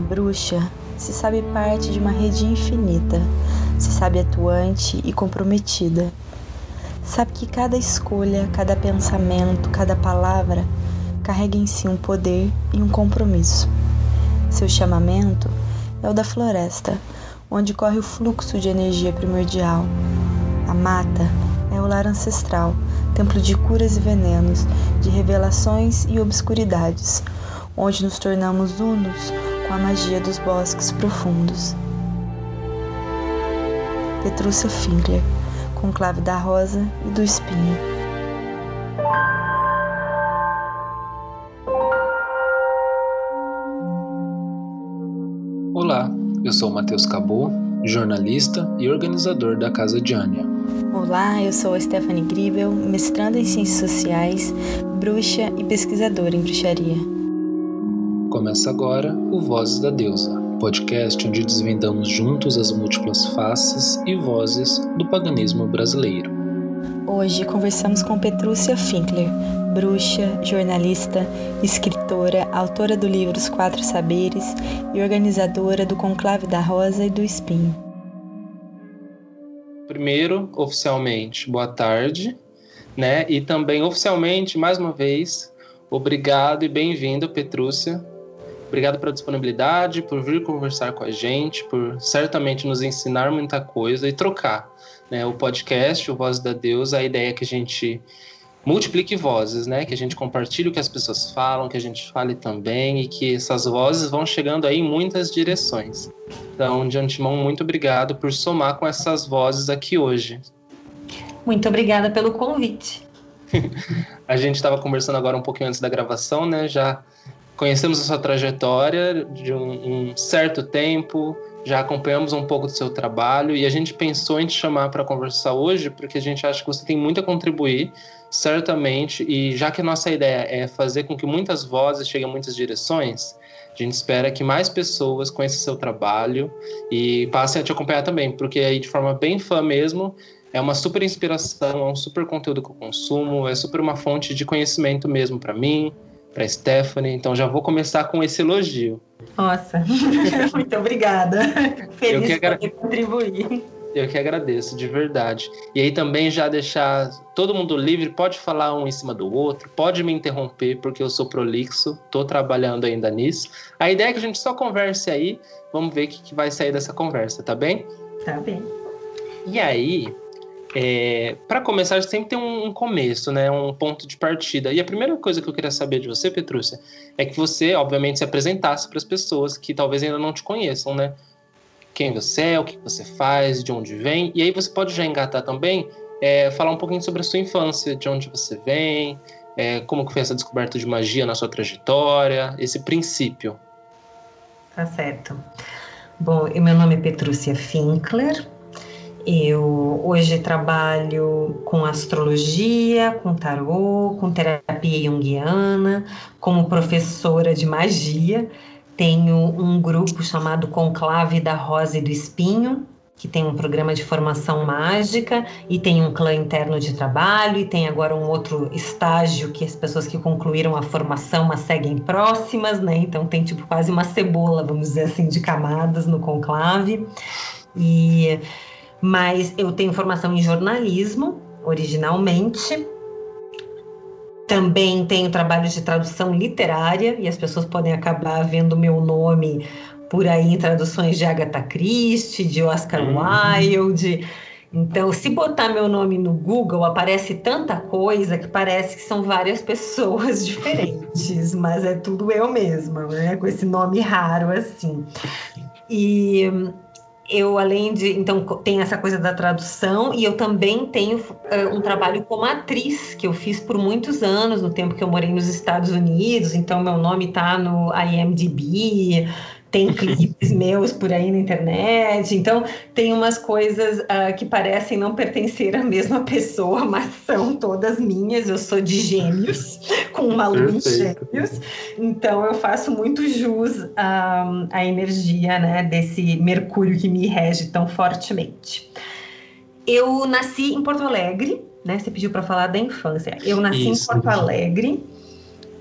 Bruxa se sabe parte de uma rede infinita, se sabe atuante e comprometida. Sabe que cada escolha, cada pensamento, cada palavra carrega em si um poder e um compromisso. Seu chamamento é o da floresta, onde corre o fluxo de energia primordial. A mata é o lar ancestral, templo de curas e venenos, de revelações e obscuridades, onde nos tornamos unos com a magia dos bosques profundos. Petrúcia Finkler, conclave da rosa e do espinho. Olá, eu sou Matheus Cabot, jornalista e organizador da Casa de Ania. Olá, eu sou a Stephanie Gribel, mestranda em Ciências Sociais, bruxa e pesquisadora em bruxaria. Começa agora o Vozes da Deusa, podcast onde desvendamos juntos as múltiplas faces e vozes do paganismo brasileiro. Hoje conversamos com Petrúcia Finkler, bruxa, jornalista, escritora, autora do livro Os Quatro Saberes e organizadora do Conclave da Rosa e do Espinho. Primeiro, oficialmente, boa tarde, né? E também oficialmente, mais uma vez, obrigado e bem-vindo, Petrúcia, Obrigado pela disponibilidade, por vir conversar com a gente, por certamente nos ensinar muita coisa e trocar. Né? O podcast, o Voz da Deus, a ideia é que a gente multiplique vozes, né? Que a gente compartilhe o que as pessoas falam, que a gente fale também e que essas vozes vão chegando aí em muitas direções. Então, de antemão, muito obrigado por somar com essas vozes aqui hoje. Muito obrigada pelo convite. a gente estava conversando agora um pouquinho antes da gravação, né? Já conhecemos a sua trajetória de um, um, certo tempo, já acompanhamos um pouco do seu trabalho e a gente pensou em te chamar para conversar hoje porque a gente acha que você tem muito a contribuir, certamente, e já que a nossa ideia é fazer com que muitas vozes cheguem a muitas direções, a gente espera que mais pessoas conheçam seu trabalho e passem a te acompanhar também, porque aí de forma bem fã mesmo, é uma super inspiração, é um super conteúdo que eu consumo, é super uma fonte de conhecimento mesmo para mim, para Stephanie. Então já vou começar com esse elogio. Nossa, muito obrigada. Feliz de poder contribuir. Eu que agradeço, de verdade. E aí também já deixar todo mundo livre, pode falar um em cima do outro, pode me interromper, porque eu sou prolixo, estou trabalhando ainda nisso. A ideia é que a gente só converse aí, vamos ver o que, que vai sair dessa conversa, tá bem? Tá bem. E aí, é, para começar, a gente sempre tem um, começo, né? Um ponto de partida. E a primeira coisa que eu queria saber de você, Petrúcia, é que você, obviamente, se apresentasse para as pessoas que talvez ainda não te conheçam, né? Quem você é, o que você faz, de onde vem. E aí você pode já engatar também, é, falar um pouquinho sobre a sua infância, de onde você vem, é, como que foi essa descoberta de magia na sua trajetória, esse princípio. Tá certo. Bom, meu nome é Petrúcia Finkler, eu hoje trabalho com astrologia, com tarô, com terapia junguiana, como professora de magia. Tenho um grupo chamado Conclave da Rosa e do Espinho, que tem um programa de formação mágica e tem um clã interno de trabalho e tem agora um outro estágio que as pessoas que concluíram a formação mas seguem próximas, né? Então tem tipo quase uma cebola, vamos dizer assim, de camadas no conclave. E mas eu tenho formação em jornalismo, originalmente. Também tenho trabalhos de tradução literária, e as pessoas podem acabar vendo meu nome por aí em traduções de Agatha Christie, de Oscar uhum. Wilde. Então, se botar meu nome no Google, aparece tanta coisa que parece que são várias pessoas diferentes, mas é tudo eu mesma, né? Com esse nome raro assim. E eu além de então tem essa coisa da tradução e eu também tenho uh, um trabalho como atriz que eu fiz por muitos anos no tempo que eu morei nos Estados Unidos então meu nome está no IMDb tem clipes meus por aí na internet. Então, tem umas coisas uh, que parecem não pertencer à mesma pessoa, mas são todas minhas. Eu sou de gêmeos, com uma lua em gêmeos. Então, eu faço muito jus à, à energia né, desse Mercúrio que me rege tão fortemente. Eu nasci em Porto Alegre, né? Você pediu para falar da infância. Eu nasci Isso, em Porto Alegre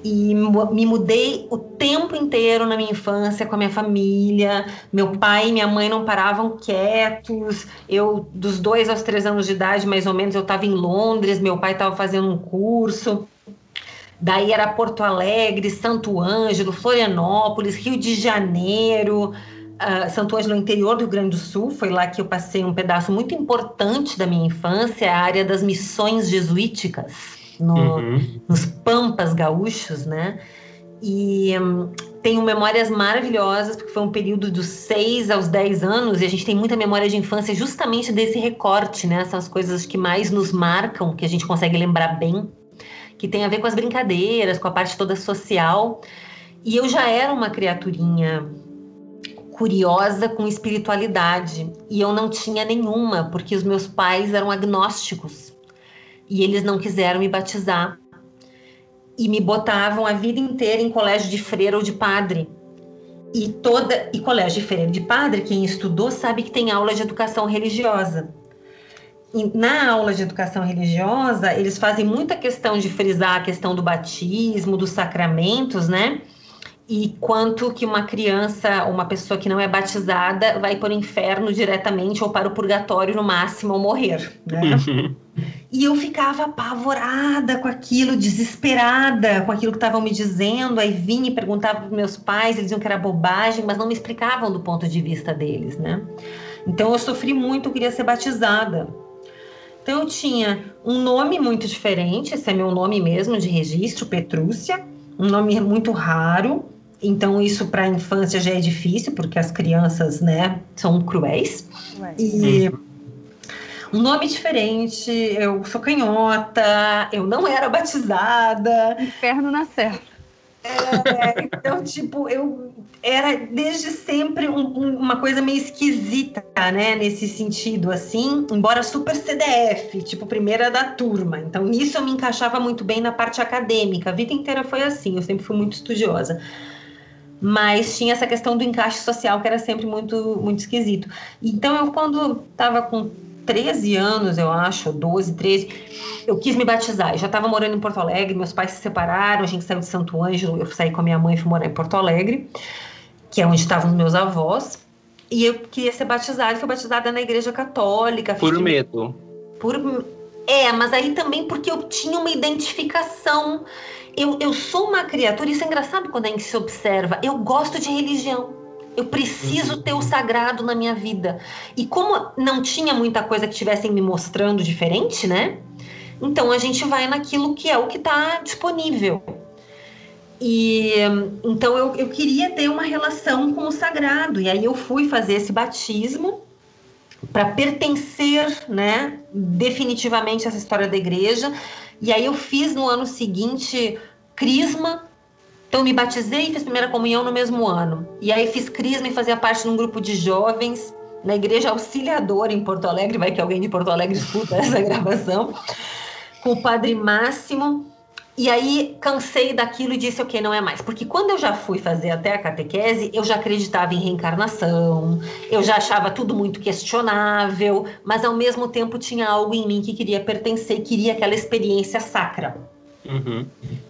e me mudei o tempo inteiro na minha infância com a minha família. Meu pai e minha mãe não paravam quietos. Eu, dos dois aos três anos de idade, mais ou menos, eu estava em Londres. Meu pai estava fazendo um curso. Daí era Porto Alegre, Santo Ângelo, Florianópolis, Rio de Janeiro, uh, Santo Ângelo, interior do Rio Grande do Sul. Foi lá que eu passei um pedaço muito importante da minha infância, a área das missões jesuíticas no, uhum. nos Pampas gaúchos, né? E um, tenho memórias maravilhosas, porque foi um período dos 6 aos 10 anos, e a gente tem muita memória de infância justamente desse recorte, né? Essas coisas que mais nos marcam, que a gente consegue lembrar bem, que tem a ver com as brincadeiras, com a parte toda social. E eu já era uma criaturinha curiosa com espiritualidade, e eu não tinha nenhuma, porque os meus pais eram agnósticos e eles não quiseram me batizar e me botavam a vida inteira em colégio de freira ou de padre. E toda e colégio de freira de padre, quem estudou sabe que tem aula de educação religiosa. E na aula de educação religiosa, eles fazem muita questão de frisar a questão do batismo, dos sacramentos, né? e quanto que uma criança, uma pessoa que não é batizada, vai para o inferno diretamente ou para o purgatório no máximo ao morrer. Né? Uhum. E eu ficava apavorada com aquilo, desesperada com aquilo que estavam me dizendo. Aí vinha e perguntava para meus pais, eles diziam que era bobagem, mas não me explicavam do ponto de vista deles, né? Então eu sofri muito, eu queria ser batizada. Então eu tinha um nome muito diferente, esse é meu nome mesmo de registro, Petrúcia, um nome muito raro, então, isso para a infância já é difícil, porque as crianças, né, são cruéis. Ué. E uhum. Um nome diferente, eu sou canhota, eu não era batizada. Inferno na serra. É, então, tipo, eu era desde sempre um, um, uma coisa meio esquisita, né? Nesse sentido, assim, embora super CDF, tipo, primeira da turma. Então, nisso eu me encaixava muito bem na parte acadêmica. A vida inteira foi assim, eu sempre fui muito estudiosa mas tinha essa questão do encaixe social que era sempre muito, muito esquisito. Então, eu, quando estava com 13 anos, eu acho, 12, 13, eu quis me batizar. Eu já estava morando em Porto Alegre, meus pais se separaram, a gente saiu de Santo Ângelo, eu saí com a minha mãe e fui morar em Porto Alegre, que é onde estavam meus avós. E eu queria ser batizada, fui batizada na igreja católica. Por medo. Por... É, mas aí também porque eu tinha uma identificação eu, eu sou uma criatura, isso é engraçado quando a gente se observa. Eu gosto de religião. Eu preciso ter o sagrado na minha vida. E como não tinha muita coisa que estivessem me mostrando diferente, né? Então a gente vai naquilo que é o que está disponível. E então eu, eu queria ter uma relação com o sagrado. E aí eu fui fazer esse batismo para pertencer, né, definitivamente a essa história da igreja. E aí eu fiz no ano seguinte Crisma. Então me batizei e fiz primeira comunhão no mesmo ano. E aí fiz Crisma e fazia parte de um grupo de jovens na Igreja Auxiliadora em Porto Alegre, vai que alguém de Porto Alegre escuta essa gravação, com o Padre Máximo. E aí cansei daquilo e disse, ok, não é mais. Porque quando eu já fui fazer até a catequese, eu já acreditava em reencarnação, eu já achava tudo muito questionável, mas ao mesmo tempo tinha algo em mim que queria pertencer, queria aquela experiência sacra. Uhum.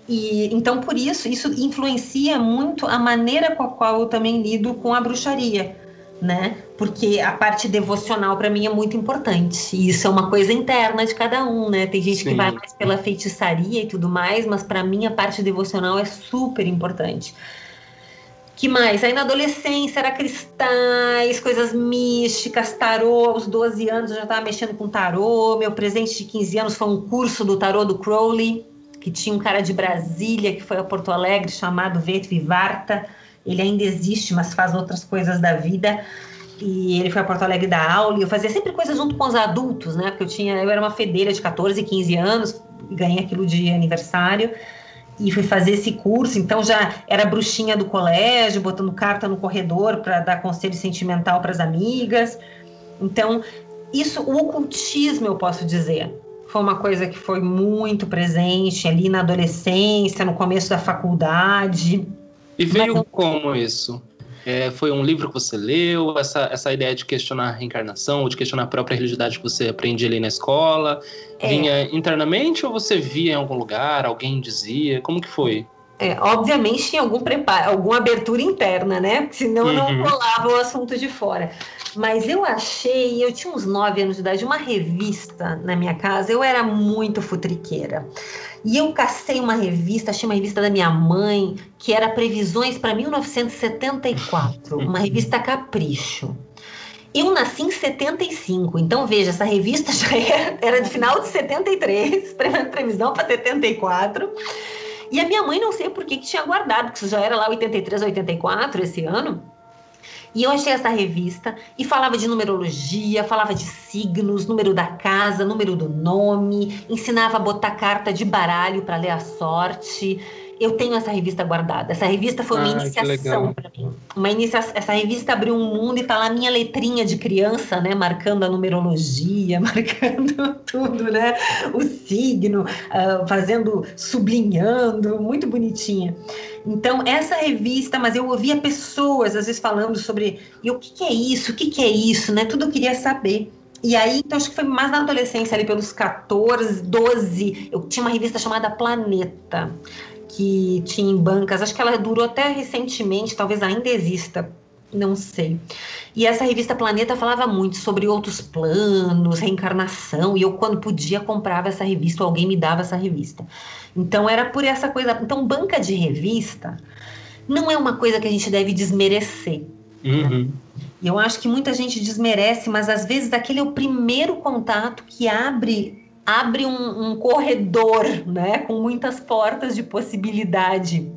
E então por isso isso influencia muito a maneira com a qual eu também lido com a bruxaria, né? Porque a parte devocional para mim é muito importante. E isso é uma coisa interna de cada um, né? Tem gente Sim. que vai mais pela feitiçaria e tudo mais, mas para mim a parte devocional é super importante. Que mais? Aí na adolescência era cristais, coisas místicas, tarô. Aos 12 anos eu já estava mexendo com tarô. Meu presente de 15 anos foi um curso do tarô do Crowley que tinha um cara de Brasília que foi a Porto Alegre chamado Vetvi Varta. Ele ainda existe, mas faz outras coisas da vida. E ele foi a Porto Alegre dar aula e eu fazia sempre coisas junto com os adultos, né? Porque eu tinha, eu era uma fedeira de 14, 15 anos, ganhei aquilo de aniversário e fui fazer esse curso. Então já era bruxinha do colégio, botando carta no corredor para dar conselho sentimental para as amigas. Então, isso, o ocultismo, eu posso dizer, foi uma coisa que foi muito presente ali na adolescência, no começo da faculdade. E veio Mas... como isso? É, foi um livro que você leu, essa, essa ideia de questionar a reencarnação, ou de questionar a própria religiosidade que você aprende ali na escola, é. vinha internamente ou você via em algum lugar, alguém dizia? Como que foi? É, obviamente tinha algum preparo, alguma abertura interna, né? Senão uhum. não colava o assunto de fora. Mas eu achei, eu tinha uns 9 anos de idade, uma revista na minha casa, eu era muito futriqueira. E eu cacei uma revista, achei uma revista da minha mãe, que era Previsões para 1974, uma revista Capricho. Eu nasci em 75, então veja, essa revista já era, era de final de 73, previsão para 74. E a minha mãe não sei por que, que tinha guardado, porque isso já era lá 83, 84 esse ano. E eu achei essa revista e falava de numerologia, falava de signos, número da casa, número do nome, ensinava a botar carta de baralho para ler a sorte eu tenho essa revista guardada. Essa revista foi uma ah, iniciação para mim. Uma inicia... Essa revista abriu um mundo e tá lá minha letrinha de criança, né? Marcando a numerologia, marcando tudo, né? O signo, uh, fazendo, sublinhando, muito bonitinha. Então, essa revista, mas eu ouvia pessoas, às vezes, falando sobre e o que, que é isso, o que, que é isso, né? Tudo eu queria saber. E aí, então, acho que foi mais na adolescência, ali pelos 14, 12, eu tinha uma revista chamada Planeta que tinha em bancas. Acho que ela durou até recentemente, talvez ainda exista, não sei. E essa revista Planeta falava muito sobre outros planos, reencarnação, e eu, quando podia, comprava essa revista, ou alguém me dava essa revista. Então, era por essa coisa. Então, banca de revista não é uma coisa que a gente deve desmerecer. Uhum. Né? E eu acho que muita gente desmerece, mas às vezes aquele é o primeiro contato que abre abre um, um corredor, né, com muitas portas de possibilidade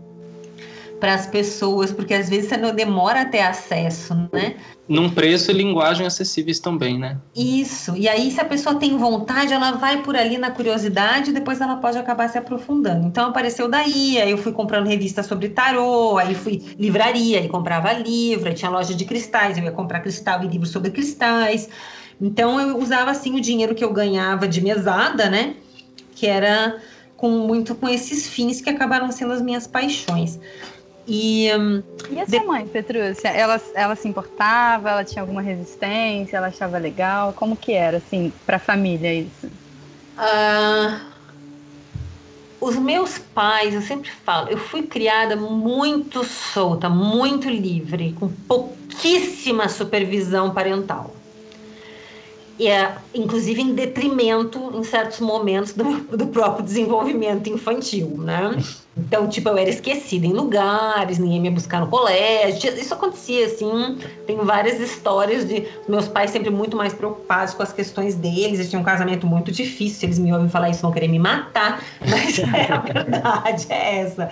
para as pessoas, porque às vezes você não demora a ter acesso, né? Num preço e linguagem acessíveis também, né? Isso. E aí, se a pessoa tem vontade, ela vai por ali na curiosidade e depois ela pode acabar se aprofundando. Então apareceu daí, aí eu fui comprando revista sobre tarô, aí fui livraria e comprava livro, aí tinha loja de cristais, eu ia comprar cristal e livros sobre cristais. Então eu usava assim o dinheiro que eu ganhava de mesada, né? Que era com muito com esses fins que acabaram sendo as minhas paixões. E, hum, e a sua de... mãe, Petrúcia? Ela, ela se importava? Ela tinha alguma resistência? Ela achava legal? Como que era, assim, para a família isso? Ah, os meus pais, eu sempre falo, eu fui criada muito solta, muito livre, com pouquíssima supervisão parental é, inclusive em detrimento, em certos momentos, do, do próprio desenvolvimento infantil, né? Então, tipo, eu era esquecida em lugares, ninguém me buscar no colégio. Isso acontecia, assim. Tem várias histórias de meus pais sempre muito mais preocupados com as questões deles. Eles tinham um casamento muito difícil. Eles me ouvem falar isso, vão querer me matar. Mas é a verdade, é essa.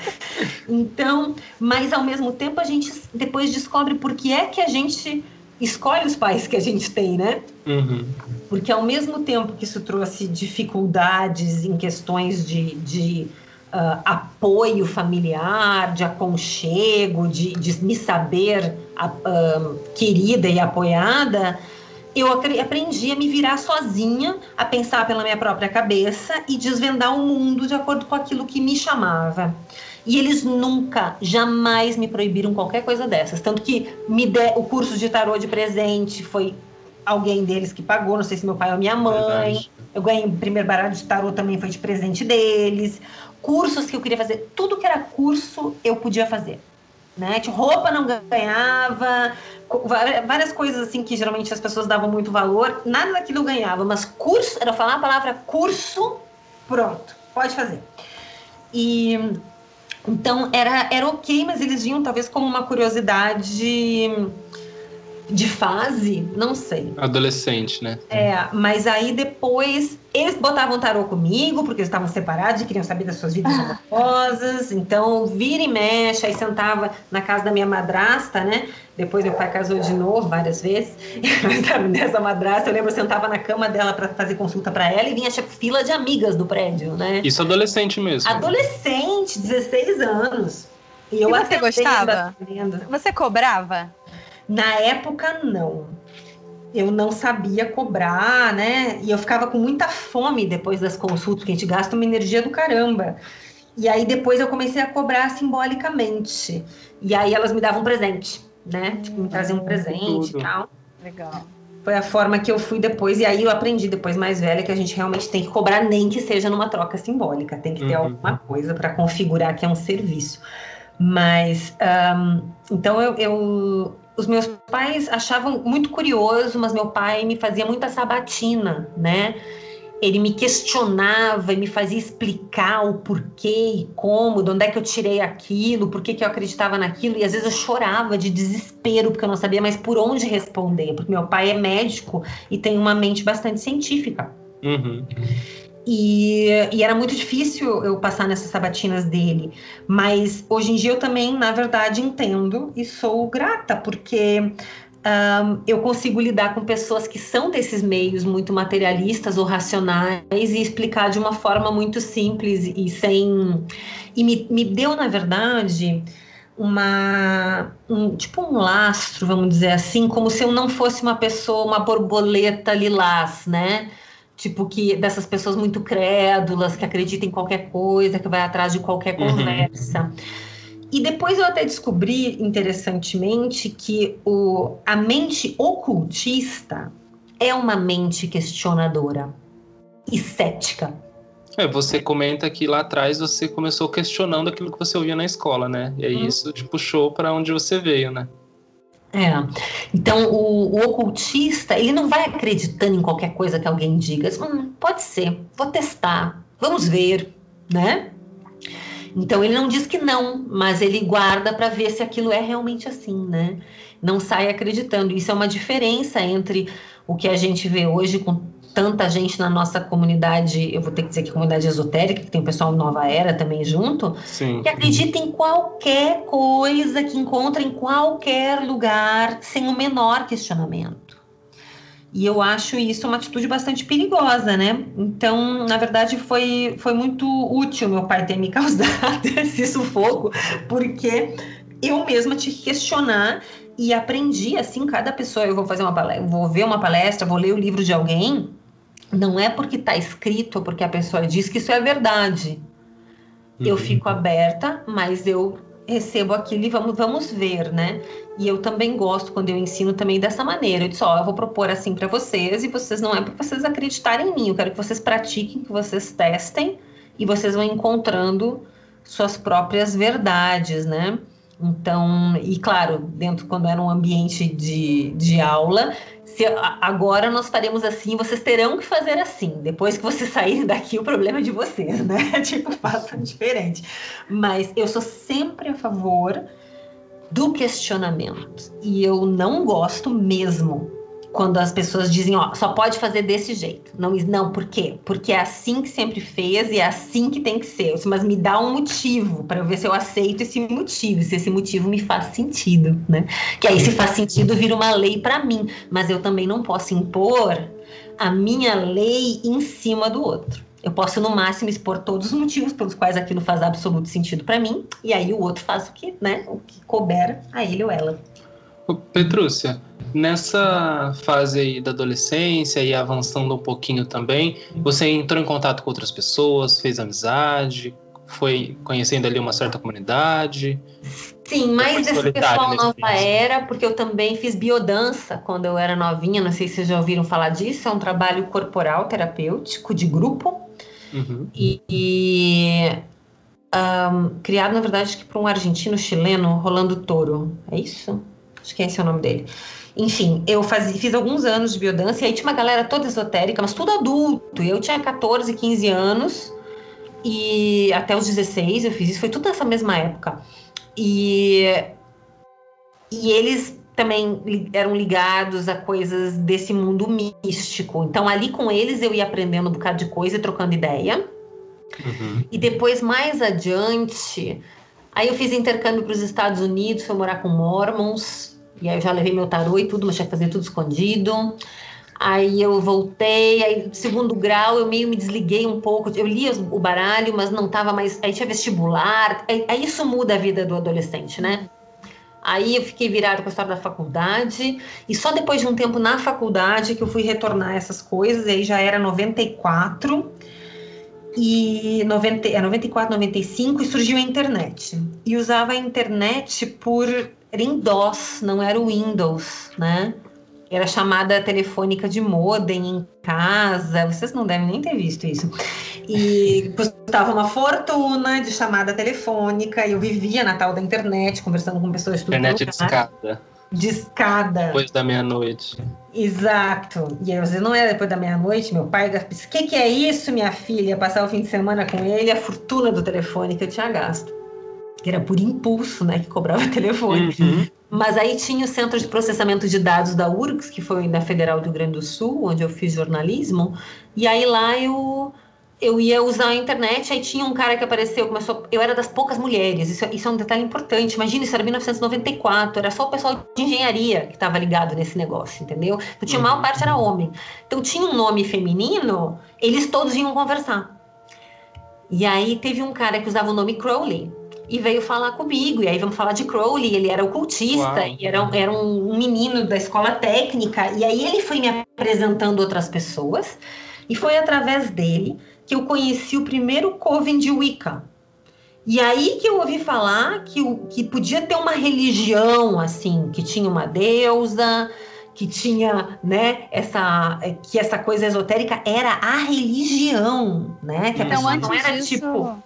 Então, mas ao mesmo tempo, a gente depois descobre por que é que a gente escolhe os pais que a gente tem, né? Uhum. Porque ao mesmo tempo que isso trouxe dificuldades em questões de, de uh, apoio familiar, de aconchego, de, de me saber uh, querida e apoiada, eu aprendi a me virar sozinha, a pensar pela minha própria cabeça e desvendar o mundo de acordo com aquilo que me chamava. E eles nunca, jamais me proibiram qualquer coisa dessas. Tanto que me de, o curso de tarô de presente foi alguém deles que pagou, não sei se meu pai ou minha mãe. Verdade. Eu ganhei o primeiro baralho de tarô também foi de presente deles. Cursos que eu queria fazer, tudo que era curso eu podia fazer. Né? Tipo, roupa não ganhava, várias coisas assim que geralmente as pessoas davam muito valor, nada daquilo eu ganhava, mas curso, era falar a palavra curso, pronto, pode fazer. E então era, era ok, mas eles vinham talvez como uma curiosidade de fase, não sei. Adolescente, né? É, mas aí depois eles botavam tarô comigo, porque eles estavam separados e queriam saber das suas vidas amorosas. Então, vira e mexe, aí sentava na casa da minha madrasta, né? Depois meu pai casou de novo várias vezes. Nessa madrasta, eu lembro, eu sentava na cama dela para fazer consulta para ela e vinha fila de amigas do prédio, né? Isso adolescente mesmo. Adolescente, 16 anos. E, eu e você gostava? Você cobrava? Na época, não. Eu não sabia cobrar, né? E eu ficava com muita fome depois das consultas, que a gente gasta uma energia do caramba. E aí depois eu comecei a cobrar simbolicamente. E aí elas me davam um presente, né? Tipo, me traziam um presente Tudo. e tal. Legal. foi a forma que eu fui depois, e aí eu aprendi depois mais velha que a gente realmente tem que cobrar, nem que seja numa troca simbólica, tem que ter uhum. alguma coisa para configurar que é um serviço. Mas, um, então eu, eu, os meus pais achavam muito curioso, mas meu pai me fazia muita sabatina, né? ele me questionava e me fazia explicar o porquê e como, de onde é que eu tirei aquilo, por que, eu acreditava naquilo, e às vezes eu chorava de desespero, porque eu não sabia mais por onde responder, porque meu pai é médico e tem uma mente bastante científica. Uhum. E, e, era muito difícil eu passar nessas sabatinas dele. Mas hoje em dia eu também, na verdade, entendo e sou grata, porque um, eu consigo lidar com pessoas que são desses meios muito materialistas ou racionais e explicar de uma forma muito simples e sem. E me, me deu, na verdade, uma. Um, tipo um lastro, vamos dizer assim, como se eu não fosse uma pessoa, uma borboleta lilás, né? Tipo que dessas pessoas muito crédulas, que acreditam em qualquer coisa, que vai atrás de qualquer uhum. conversa. Uhum. E depois eu até descobri, interessantemente, que o, a mente ocultista é uma mente questionadora e cética. É, você comenta que lá atrás você começou questionando aquilo que você ouvia na escola, né? E aí hum. isso te puxou para onde você veio, né? É. Então, o, o, ocultista, ele não vai acreditando em qualquer coisa que alguém diga. Hum, pode ser, vou testar, vamos ver, né? Então ele não diz que não, mas ele guarda para ver se aquilo é realmente assim, né? Não sai acreditando. Isso é uma diferença entre o que a gente vê hoje com tanta gente na nossa comunidade, eu vou ter que dizer que comunidade esotérica, que tem o pessoal Nova Era também junto, Sim. que acredita em qualquer coisa, que encontra em qualquer lugar, sem o menor questionamento. E eu acho isso uma atitude bastante perigosa, né? Então, na verdade, foi, foi muito útil meu pai ter me causado esse sufoco, porque eu mesma tive que questionar e aprendi assim, cada pessoa, eu vou fazer uma palestra, vou ver uma palestra, vou ler o livro de alguém, não é porque está escrito ou porque a pessoa diz que isso é verdade. Uhum. Eu fico aberta, mas eu recebo aquilo e vamos, vamos ver, né? E eu também gosto quando eu ensino também dessa maneira. Eu disse, ó, eu vou propor assim para vocês e vocês não é para vocês acreditarem em mim. Eu quero que vocês pratiquem, que vocês testem e vocês vão encontrando suas próprias verdades, né? Então, e claro, dentro quando era um ambiente de, de aula, se agora nós faremos assim, vocês terão que fazer assim. Depois que vocês saírem daqui, o problema é de vocês, né? tipo, façam diferente. Mas eu sou sempre a favor do questionamento. E eu não gosto mesmo quando as pessoas dizem, ó, só pode fazer desse jeito. Não, não, por quê? Porque é assim que sempre fez e é assim que tem que ser. Mas me dá um motivo para ver se eu aceito esse motivo, se esse motivo me faz sentido, né? Que aí se faz sentido vira uma lei para mim, mas eu também não posso impor a minha lei em cima do outro. Eu posso, no máximo, expor todos os motivos pelos quais aquilo faz absoluto sentido para mim, e aí o outro faz o que, né, o que couber a ele ou ela. Petrúcia, nessa fase aí da adolescência e avançando um pouquinho também, você entrou em contato com outras pessoas, fez amizade, foi conhecendo ali uma certa comunidade? Sim, mais desse pessoal nova era, porque eu também fiz biodança quando eu era novinha, não sei se vocês já ouviram falar disso, é um trabalho corporal terapêutico de grupo. Uhum. E, e um, criado, na verdade, por um argentino chileno, Rolando Toro. É isso? Acho que esse é o nome dele. Enfim, eu faz, fiz alguns anos de biodança e aí tinha uma galera toda esotérica, mas tudo adulto. Eu tinha 14, 15 anos e até os 16 eu fiz isso, foi tudo nessa mesma época. E, e eles também eram ligados a coisas desse mundo místico. Então, ali com eles eu ia aprendendo um bocado de coisa e trocando ideia. Uhum. E depois, mais adiante, aí eu fiz intercâmbio para os Estados Unidos, fui morar com Mormons. E aí eu já levei meu tarô e tudo, mas tinha que fazer tudo escondido. Aí eu voltei, aí segundo grau eu meio me desliguei um pouco. Eu lia o baralho, mas não estava mais. Aí tinha vestibular. Aí, aí, isso muda a vida do adolescente, né? Aí eu fiquei virada com a história da faculdade. E só depois de um tempo na faculdade que eu fui retornar essas coisas. Aí já era 94. E 90, é 94, 95 e surgiu a internet. E usava a internet por era em DOS, não era o Windows, né? era chamada telefônica de modem em casa. Vocês não devem nem ter visto isso. E custava uma fortuna de chamada telefônica. E eu vivia na tal da internet, conversando com pessoas de tudo Internet de escada. De escada. Depois da meia-noite. Exato. E às vezes não era depois da meia-noite, meu pai disse, o que, que é isso, minha filha? Passar o fim de semana com ele, a fortuna do telefone que eu tinha gasto. Era por impulso, né, que cobrava telefone. Uhum. Mas aí tinha o Centro de Processamento de Dados da URGS, que foi da Federal do Rio Grande do Sul, onde eu fiz jornalismo. E aí lá eu eu ia usar a internet, aí tinha um cara que apareceu, começou. Eu era das poucas mulheres, isso, isso é um detalhe importante. Imagina, isso era 1994, era só o pessoal de engenharia que estava ligado nesse negócio, entendeu? Então tinha a maior uhum. parte era homem. Então tinha um nome feminino, eles todos vinham conversar. E aí teve um cara que usava o nome Crowley e veio falar comigo. E aí vamos falar de Crowley, ele era ocultista, Uau. e era, era um menino da escola técnica. E aí ele foi me apresentando outras pessoas, e foi através dele que eu conheci o primeiro coven de Wicca. E aí que eu ouvi falar que, que podia ter uma religião, assim, que tinha uma deusa, que tinha, né, essa que essa coisa esotérica era a religião, né? Que a então, não era disso... tipo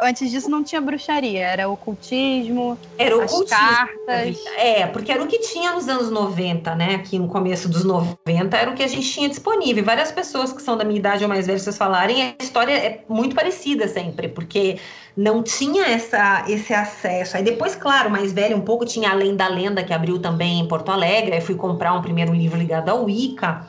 antes disso não tinha bruxaria, era ocultismo, era ocultismo, cartas. É, porque era o que tinha nos anos 90, né? Aqui no começo dos 90 era o que a gente tinha disponível. Várias pessoas que são da minha idade ou mais velhas, vocês falarem, a história é muito parecida sempre, porque não tinha essa, esse acesso. Aí depois, claro, mais velho um pouco, tinha Além da Lenda, que abriu também em Porto Alegre. Aí fui comprar um primeiro livro ligado ao Wicca.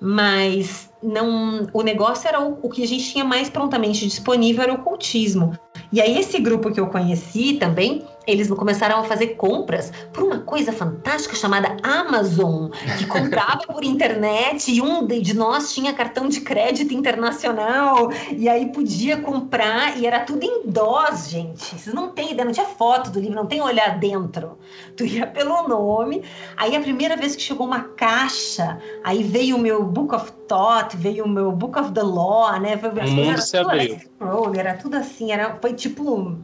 Mas não, o negócio era o, o, que a gente tinha mais prontamente disponível era o ocultismo. E aí esse grupo que eu conheci também, eles começaram a fazer compras por uma coisa fantástica chamada Amazon, que comprava por internet e um de nós tinha cartão de crédito internacional e aí podia comprar e era tudo em DOS, gente. Vocês não têm ideia, não tinha foto do livro, não tem olhar dentro. Tu ia pelo nome. Aí a primeira vez que chegou uma caixa, aí veio o meu Book of Thought, veio o meu Book of the Law, né? O mundo se abriu. Assim, era tudo assim, era foi tipo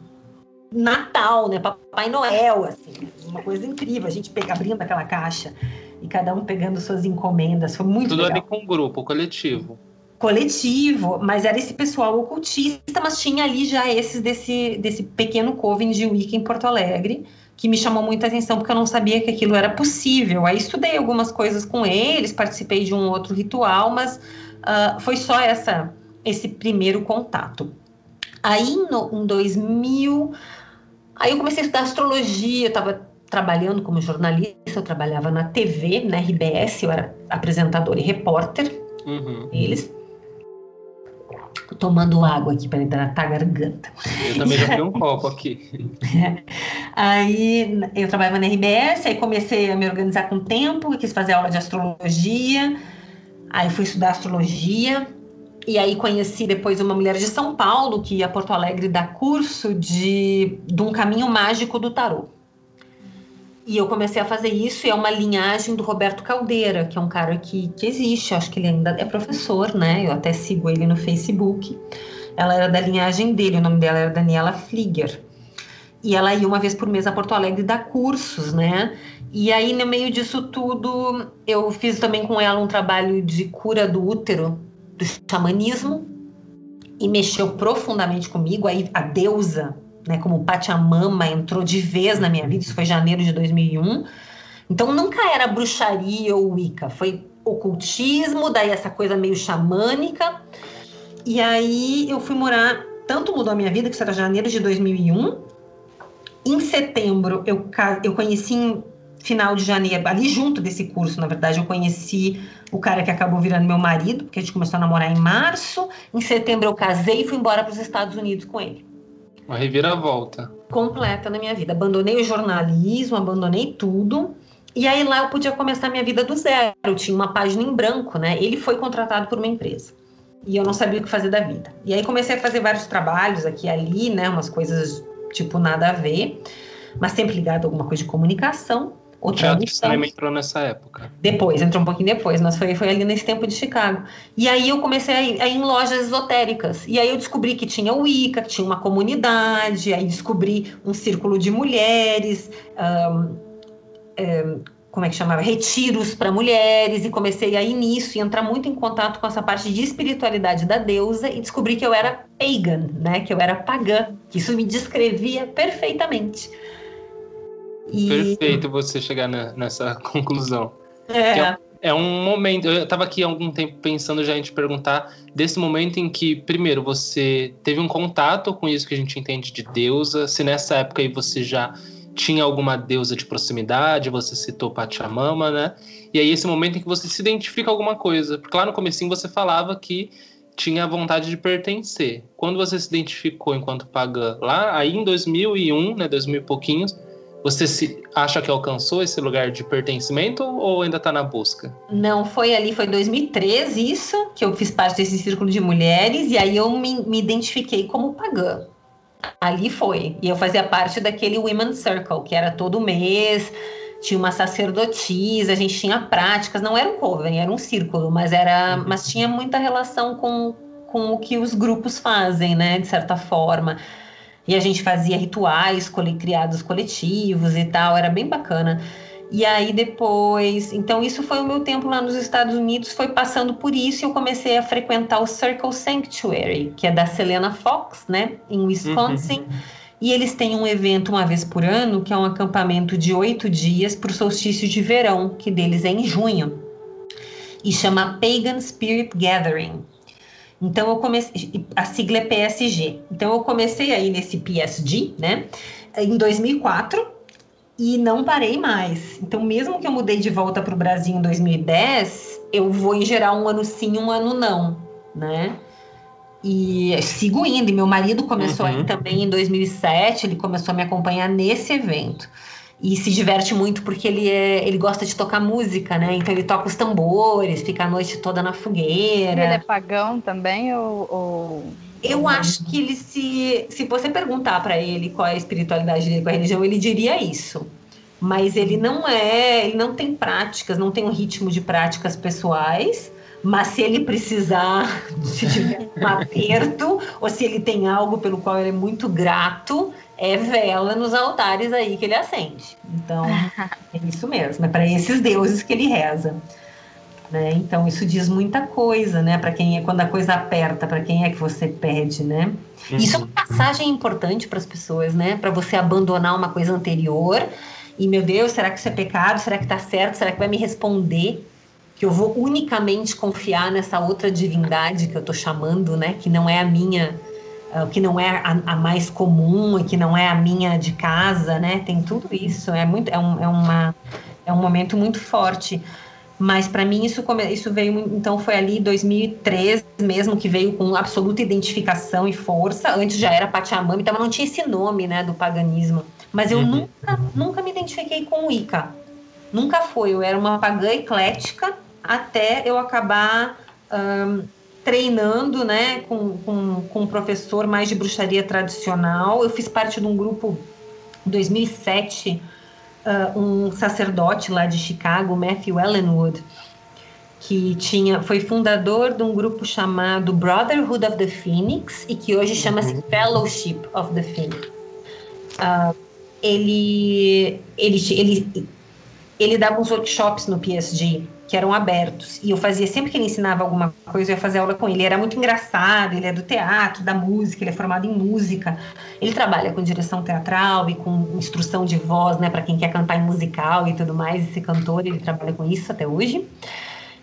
Natal, né? Papai Noel, assim, uma coisa incrível. A gente pega, abrindo aquela caixa e cada um pegando suas encomendas. Foi muito Tudo legal. ali com grupo, coletivo. Coletivo, mas era esse pessoal ocultista, mas tinha ali já esses desse, desse pequeno coven de Wicca em Porto Alegre, que me chamou muita atenção porque eu não sabia que aquilo era possível. Aí estudei algumas coisas com eles, participei de um outro ritual, mas uh, foi só essa esse primeiro contato. Aí no, em 2000 Aí eu comecei a estudar astrologia, eu estava trabalhando como jornalista, eu trabalhava na TV, na RBS, eu era apresentadora e repórter. Uhum. Eles. tomando água aqui para hidratar a garganta. Eu também já tenho um copo aqui. Aí eu trabalhava na RBS, aí comecei a me organizar com o tempo, quis fazer aula de astrologia. Aí fui estudar astrologia. E aí conheci depois uma mulher de São Paulo que ia a Porto Alegre dar curso de, de um caminho mágico do tarô. E eu comecei a fazer isso, e é uma linhagem do Roberto Caldeira, que é um cara que, que existe, acho que ele ainda é professor, né? Eu até sigo ele no Facebook. Ela era da linhagem dele, o nome dela era Daniela Flieger. E ela ia uma vez por mês a Porto Alegre dar cursos, né? E aí, no meio disso tudo, eu fiz também com ela um trabalho de cura do útero, do xamanismo e mexeu profundamente comigo. Aí a deusa, né, como Pachamama, entrou de vez na minha vida. Isso foi janeiro de 2001. Então nunca era bruxaria ou Wicca, foi ocultismo, daí essa coisa meio xamânica. E aí eu fui morar, tanto mudou a minha vida, que isso era janeiro de 2001. Em setembro eu, eu conheci final de janeiro, ali junto desse curso, na verdade, eu conheci o cara que acabou virando meu marido, porque a gente começou a namorar em março. Em setembro eu casei e fui embora para os Estados Unidos com ele. Uma reviravolta. Completa na minha vida. Abandonei o jornalismo, abandonei tudo. E aí lá eu podia começar minha vida do zero. Eu tinha uma página em branco, né? Ele foi contratado por uma empresa. E eu não sabia o que fazer da vida. E aí comecei a fazer vários trabalhos aqui e ali, né? Umas coisas tipo nada a ver, mas sempre ligado a alguma coisa de comunicação. O teatro cinema entrou nessa época. Depois, entrou um pouquinho depois, mas foi, foi ali nesse tempo de Chicago. E aí eu comecei a ir, a ir em lojas esotéricas. E aí eu descobri que tinha o Wicca, que tinha uma comunidade, aí descobri um círculo de mulheres. Um, um, como é que chamava? Retiros para mulheres e comecei a ir nisso e entrar muito em contato com essa parte de espiritualidade da deusa e descobri que eu era pagan, né? Que eu era pagã, que isso me descrevia perfeitamente. E... Perfeito você chegar na, nessa conclusão. É. é. é. um momento. Eu estava aqui há algum tempo pensando já em te perguntar desse momento em que, primeiro, você teve um contato com isso que a gente entende de deusa, se nessa época aí você já tinha alguma deusa de proximidade, você citou Pachamama, né? E aí esse momento em que você se identifica alguma coisa. Porque lá no comecinho você falava que tinha a vontade de pertencer. Quando você se identificou enquanto pagã, lá aí em 2001, né, 2000 e pouquinhos, você se acha que alcançou esse lugar de pertencimento ou ainda está na busca? Não, foi ali, foi 2013 isso, que eu fiz parte desse círculo de mulheres, e aí eu me, me identifiquei como pagã. Ali foi. E eu fazia parte daquele Women's Circle, que era todo mês, tinha uma sacerdotisa, a gente tinha práticas, não era um coven, era um círculo, mas era, uhum. mas tinha muita relação com, com o que os grupos fazem, né, de certa forma. E a gente fazia rituais criados coletivos e tal, era bem bacana. E aí depois, então isso foi o meu tempo lá nos Estados Unidos, foi passando por isso e eu comecei a frequentar o Circle Sanctuary, que é da Selena Fox, né, em Wisconsin. Uhum. E eles têm um evento uma vez por ano, que é um acampamento de oito dias para o solstício de verão, que deles é em junho. E chama Pagan Spirit Gathering. Então eu comecei, a sigla é PSG. Então eu comecei aí nesse PSG, né, em 2004 e não parei mais. Então, mesmo que eu mudei de volta para o Brasil em 2010, eu vou em geral um ano sim, um ano não, né? E sigo indo. E meu marido começou uhum. aí também em 2007, ele começou a me acompanhar nesse evento. E se diverte muito porque ele, é, ele gosta de tocar música, né? Então ele toca os tambores, fica a noite toda na fogueira. Ele é pagão também ou... ou... Eu acho que ele se. Se você perguntar para ele qual é a espiritualidade dele com a religião, ele diria isso. Mas ele não é, ele não tem práticas, não tem um ritmo de práticas pessoais. Mas se ele precisar, se tiver um aperto, ou se ele tem algo pelo qual ele é muito grato, é vela nos altares aí que ele acende. Então, é isso mesmo, é para esses deuses que ele reza. Né? Então isso diz muita coisa, né? Para quem é quando a coisa aperta, para quem é que você pede, né? Uhum. Isso é uma passagem importante para as pessoas, né? Para você abandonar uma coisa anterior e meu Deus, será que isso é pecado? Será que está certo? Será que vai me responder? Que eu vou unicamente confiar nessa outra divindade que eu estou chamando, né? Que não é a minha, uh, que não é a, a, mais comum e que não é a minha de casa, né? Tem tudo isso. É muito, é, um, é uma, é um momento muito forte. Mas para mim isso, isso veio, então foi ali 2013 mesmo que veio com absoluta identificação e força. Antes já era Pachamama, então não tinha esse nome, né, do paganismo. Mas eu uhum. nunca, nunca me identifiquei com o Ica. Nunca foi. Eu era uma pagã eclética até eu acabar um, treinando, né, com, com, com um professor mais de bruxaria tradicional. Eu fiz parte de um grupo em 2007 uh, um sacerdote lá de Chicago, Matthew Ellenwood, que tinha, foi fundador de um grupo chamado Brotherhood of the Phoenix e que hoje chama-se uhum. Fellowship of the Phoenix. Uh, ele, ele, ele, ele dava uns workshops no PSG que eram abertos. E eu fazia, sempre que ele ensinava alguma coisa, eu ia fazer aula com ele. Ele era muito engraçado, ele é do teatro, da música, ele é formado em música. Ele trabalha com direção teatral e com instrução de voz, né, para quem quer cantar em musical e tudo mais. Esse cantor, ele trabalha com isso até hoje.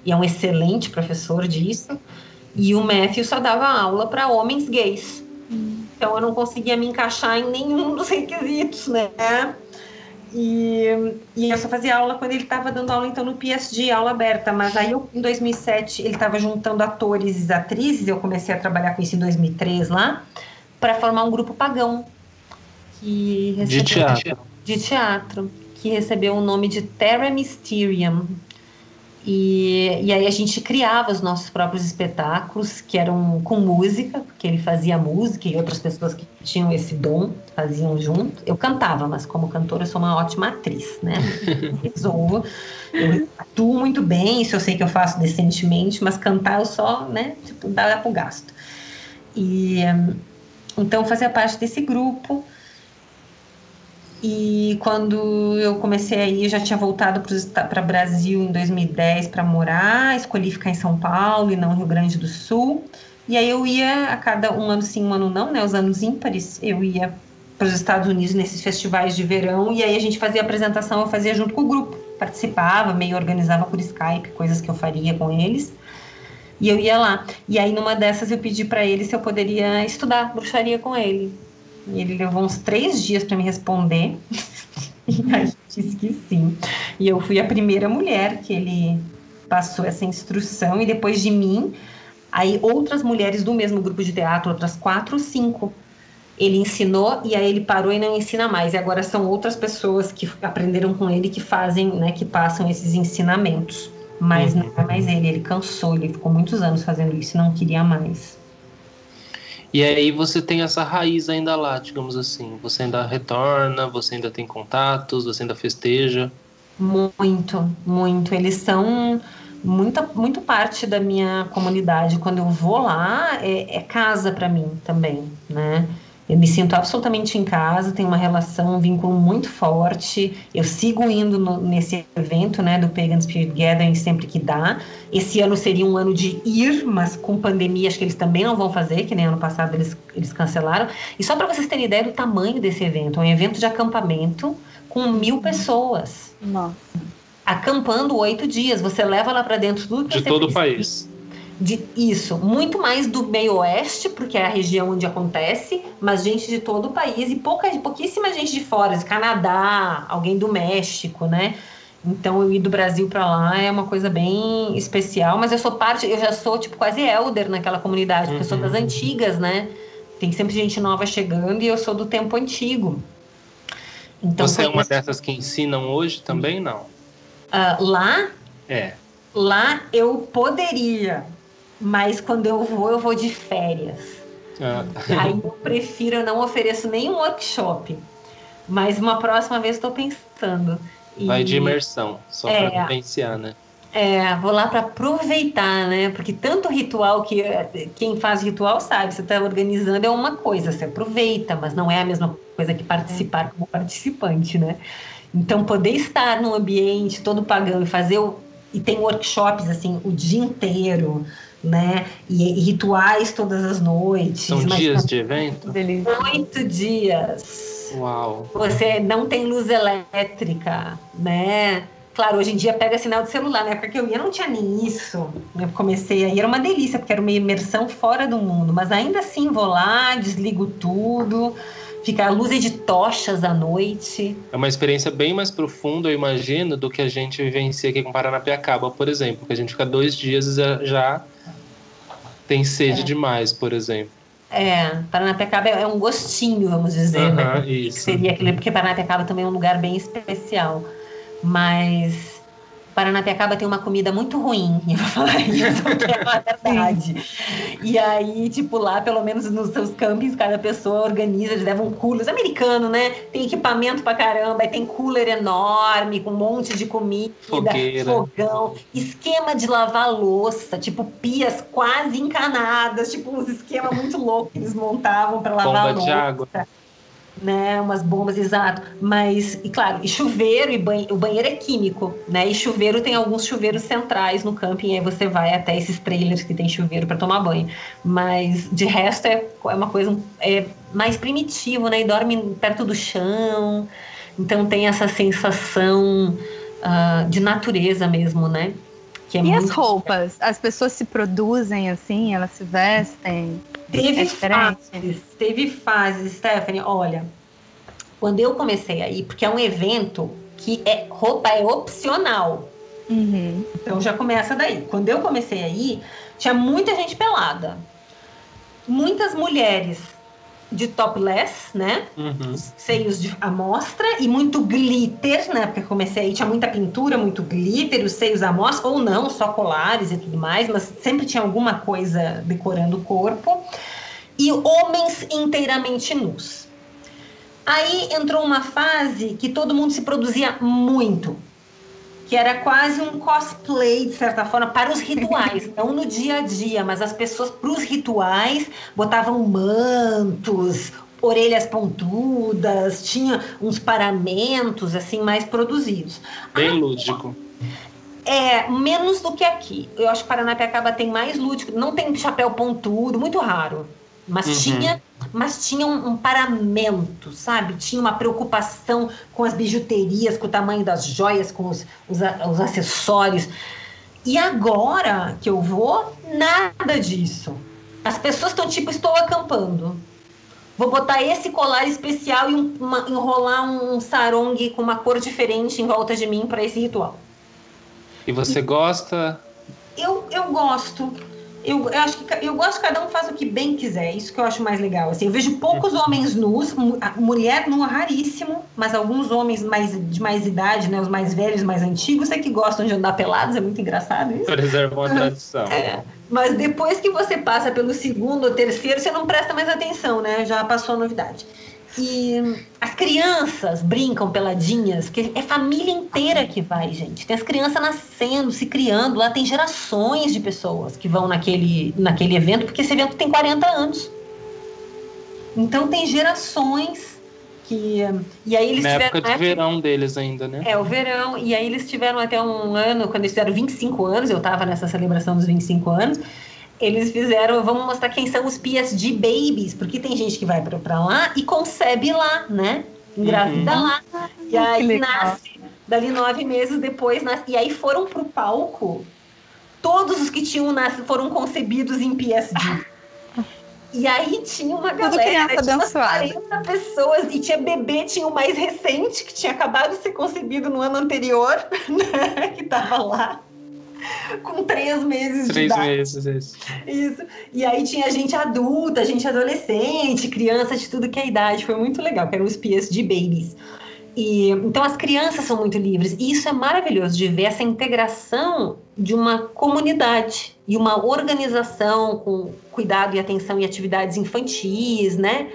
E é um excelente professor disso. E o Matthew só dava aula para homens gays. Então eu não conseguia me encaixar em nenhum dos requisitos, né? E, e eu só fazia aula quando ele estava dando aula então no PSG, aula aberta. Mas aí eu, em 2007 ele estava juntando atores e atrizes. Eu comecei a trabalhar com isso em 2003 lá para formar um grupo pagão que recebeu, de teatro. De teatro que recebeu o nome de Terra Mysterium. E, e aí a gente criava os nossos próprios espetáculos, que eram com música, porque ele fazia música e outras pessoas que tinham esse dom faziam junto. Eu cantava, mas como cantora eu sou uma ótima atriz, né? Resolvo. Eu atuo muito bem, isso eu sei que eu faço decentemente, mas cantar eu só, né, tipo, dá pro gasto. E então fazia parte desse grupo. E quando eu comecei aí, eu já tinha voltado para o Brasil em 2010 para morar, escolhi ficar em São Paulo e não Rio Grande do Sul. E aí eu ia a cada um ano sim, um ano não, né? Os anos ímpares, eu ia para os Estados Unidos nesses festivais de verão e aí a gente fazia apresentação, eu fazia junto com o grupo, participava, meio organizava por Skype, coisas que eu faria com eles. E eu ia lá. E aí numa dessas eu pedi para ele se eu poderia estudar bruxaria com ele. E ele levou uns três dias para me responder. e aí disse que sim. E eu fui a primeira mulher que ele passou essa instrução e depois de mim, aí outras mulheres do mesmo grupo de teatro, outras quatro ou cinco, ele ensinou e aí ele parou e não ensina mais. E agora são outras pessoas que aprenderam com ele que fazem, né, que passam esses ensinamentos. Mas uhum. não é mais ele, ele cansou, ele ficou muitos anos fazendo isso e não queria mais. E aí você tem essa raiz ainda lá, digamos assim. Você ainda retorna, você ainda tem contatos, você ainda festeja. Muito, muito. Eles são muita, muito parte da minha comunidade. Quando eu vou lá, é, é casa para mim também, né? Eu me sinto absolutamente em casa, tenho uma relação, um vínculo muito forte. Eu sigo indo no, nesse evento, né, do Pagan Spirit Gathering sempre que dá. Esse ano seria um ano de ir, mas com pandemia acho que eles também não vão fazer, que nem ano passado eles, eles cancelaram. E só para vocês terem ideia do tamanho desse evento, é um evento de acampamento com mil pessoas. Nossa. Acampando oito dias, você leva lá para dentro tudo que De todo o país de isso, muito mais do meio oeste, porque é a região onde acontece, mas gente de todo o país e pouca, pouquíssima gente de fora, de Canadá, alguém do México, né? Então eu ir do Brasil para lá é uma coisa bem especial, mas eu sou parte, eu já sou tipo quase elder naquela comunidade, porque uhum. eu sou das uhum. antigas, né? Tem sempre gente nova chegando e eu sou do tempo antigo. Então, Você é uma dessas que ensinam hoje também, não? Uh, lá? É. Lá eu poderia, mas quando eu vou, eu vou de férias. Ah. Aí eu prefiro, eu não ofereço nenhum workshop. Mas uma próxima vez estou pensando. E... Vai de imersão, só é, para vivenciar, né? É, vou lá para aproveitar, né? Porque tanto ritual que quem faz ritual sabe, você está organizando é uma coisa, você aproveita, mas não é a mesma coisa que participar como participante, né? Então, poder estar num ambiente todo pagão e fazer o, e tem workshops assim o dia inteiro, né? E, e rituais todas as noites. São dias de evento? Oito dias. Uau. Você não tem luz elétrica, né? Claro, hoje em dia pega sinal de celular, né? Porque eu ia não tinha nem isso. Eu comecei aí, era uma delícia, porque era uma imersão fora do mundo. Mas ainda assim vou lá, desligo tudo, fica a luz é de tochas à noite. É uma experiência bem mais profunda, eu imagino, do que a gente vivencia aqui com Paranapiacaba, por exemplo. Que a gente fica dois dias já tem sede é. demais, por exemplo. É, Paranapiacaba é um gostinho, vamos dizer, né? Isso. Seria aquele, porque Paranapiacaba também é um lugar bem especial. Mas Paranapiacaba tem uma comida muito ruim, eu vou falar isso, que é uma verdade. e aí, tipo, lá, pelo menos nos seus campings, cada pessoa organiza, eles levam coolers. Americano, né? Tem equipamento pra caramba, aí tem cooler enorme, com um monte de comida, Fogueira. fogão, esquema de lavar louça, tipo, pias quase encanadas, tipo, uns esquemas muito loucos que eles montavam para lavar Bomba louça. De água né, umas bombas, exato. Mas, e claro, e chuveiro, e banho, o banheiro é químico, né? E chuveiro tem alguns chuveiros centrais no camping, aí você vai até esses trailers que tem chuveiro para tomar banho. Mas de resto é, é uma coisa é mais primitivo, né? E dorme perto do chão. Então tem essa sensação uh, de natureza mesmo, né? É e as roupas? As pessoas se produzem assim, elas se vestem? Teve é fases, teve fases, Stephanie. Olha, quando eu comecei aí, porque é um evento que é roupa é opcional. Uhum. Então já começa daí. Quando eu comecei aí, tinha muita gente pelada. Muitas mulheres de topless, né? Uhum. Seios de amostra e muito glitter, né? Porque comecei aí, tinha muita pintura, muito glitter, os seios à mostra, ou não, só colares e tudo mais, mas sempre tinha alguma coisa decorando o corpo. E homens inteiramente nus. Aí entrou uma fase que todo mundo se produzia muito que era quase um cosplay, de certa forma, para os rituais, não no dia a dia, mas as pessoas, para os rituais, botavam mantos, orelhas pontudas, tinha uns paramentos assim mais produzidos. Bem lúdico. É, menos do que aqui. Eu acho que Paranapiacaba tem mais lúdico. Não tem chapéu pontudo, muito raro. Mas uhum. tinha, mas tinha um, um, paramento, sabe? Tinha uma preocupação com as bijuterias, com o tamanho das joias, com os, os, os acessórios. E agora que eu vou, nada disso. As pessoas estão tipo, estou acampando. Vou botar esse colar especial e um, uma, enrolar um sarong com uma cor diferente em volta de mim para esse ritual. E você e, gosta? Eu, eu gosto. Eu, eu, acho que eu gosto que cada um faz o que bem quiser. Isso que eu acho mais legal. Assim, eu vejo poucos uhum. homens nus, mulher nua raríssimo, mas alguns homens mais de mais idade, né, os mais velhos, mais antigos, é que gostam de andar pelados. É muito engraçado isso. Preservam a tradição. É. Mas depois que você passa pelo segundo ou terceiro, você não presta mais atenção, né? Já passou a novidade. E as crianças brincam peladinhas, que é família inteira que vai, gente. Tem as crianças nascendo, se criando, lá tem gerações de pessoas que vão naquele, naquele evento, porque esse evento tem 40 anos. Então tem gerações que e aí eles na tiveram época de época, verão deles ainda, né? É, o verão, e aí eles tiveram até um ano, quando eles fizeram 25 anos, eu estava nessa celebração dos 25 anos, eles fizeram, vamos mostrar quem são os PSD babies, porque tem gente que vai para lá e concebe lá, né? Engravida uhum. lá. E aí nasce, dali nove meses depois, nasce, e aí foram pro palco. Todos os que tinham nascido foram concebidos em PSD. E aí tinha uma Tudo galera, criança tinha abençoada. 40 pessoas, e tinha bebê, tinha o mais recente, que tinha acabado de ser concebido no ano anterior, né, que tava lá. com três meses três de idade. meses, isso. Isso. E aí tinha gente adulta, gente adolescente, criança de tudo que é idade. Foi muito legal, que eram os pias de babies. E, então as crianças são muito livres. E isso é maravilhoso de ver essa integração de uma comunidade e uma organização com cuidado e atenção e atividades infantis, né?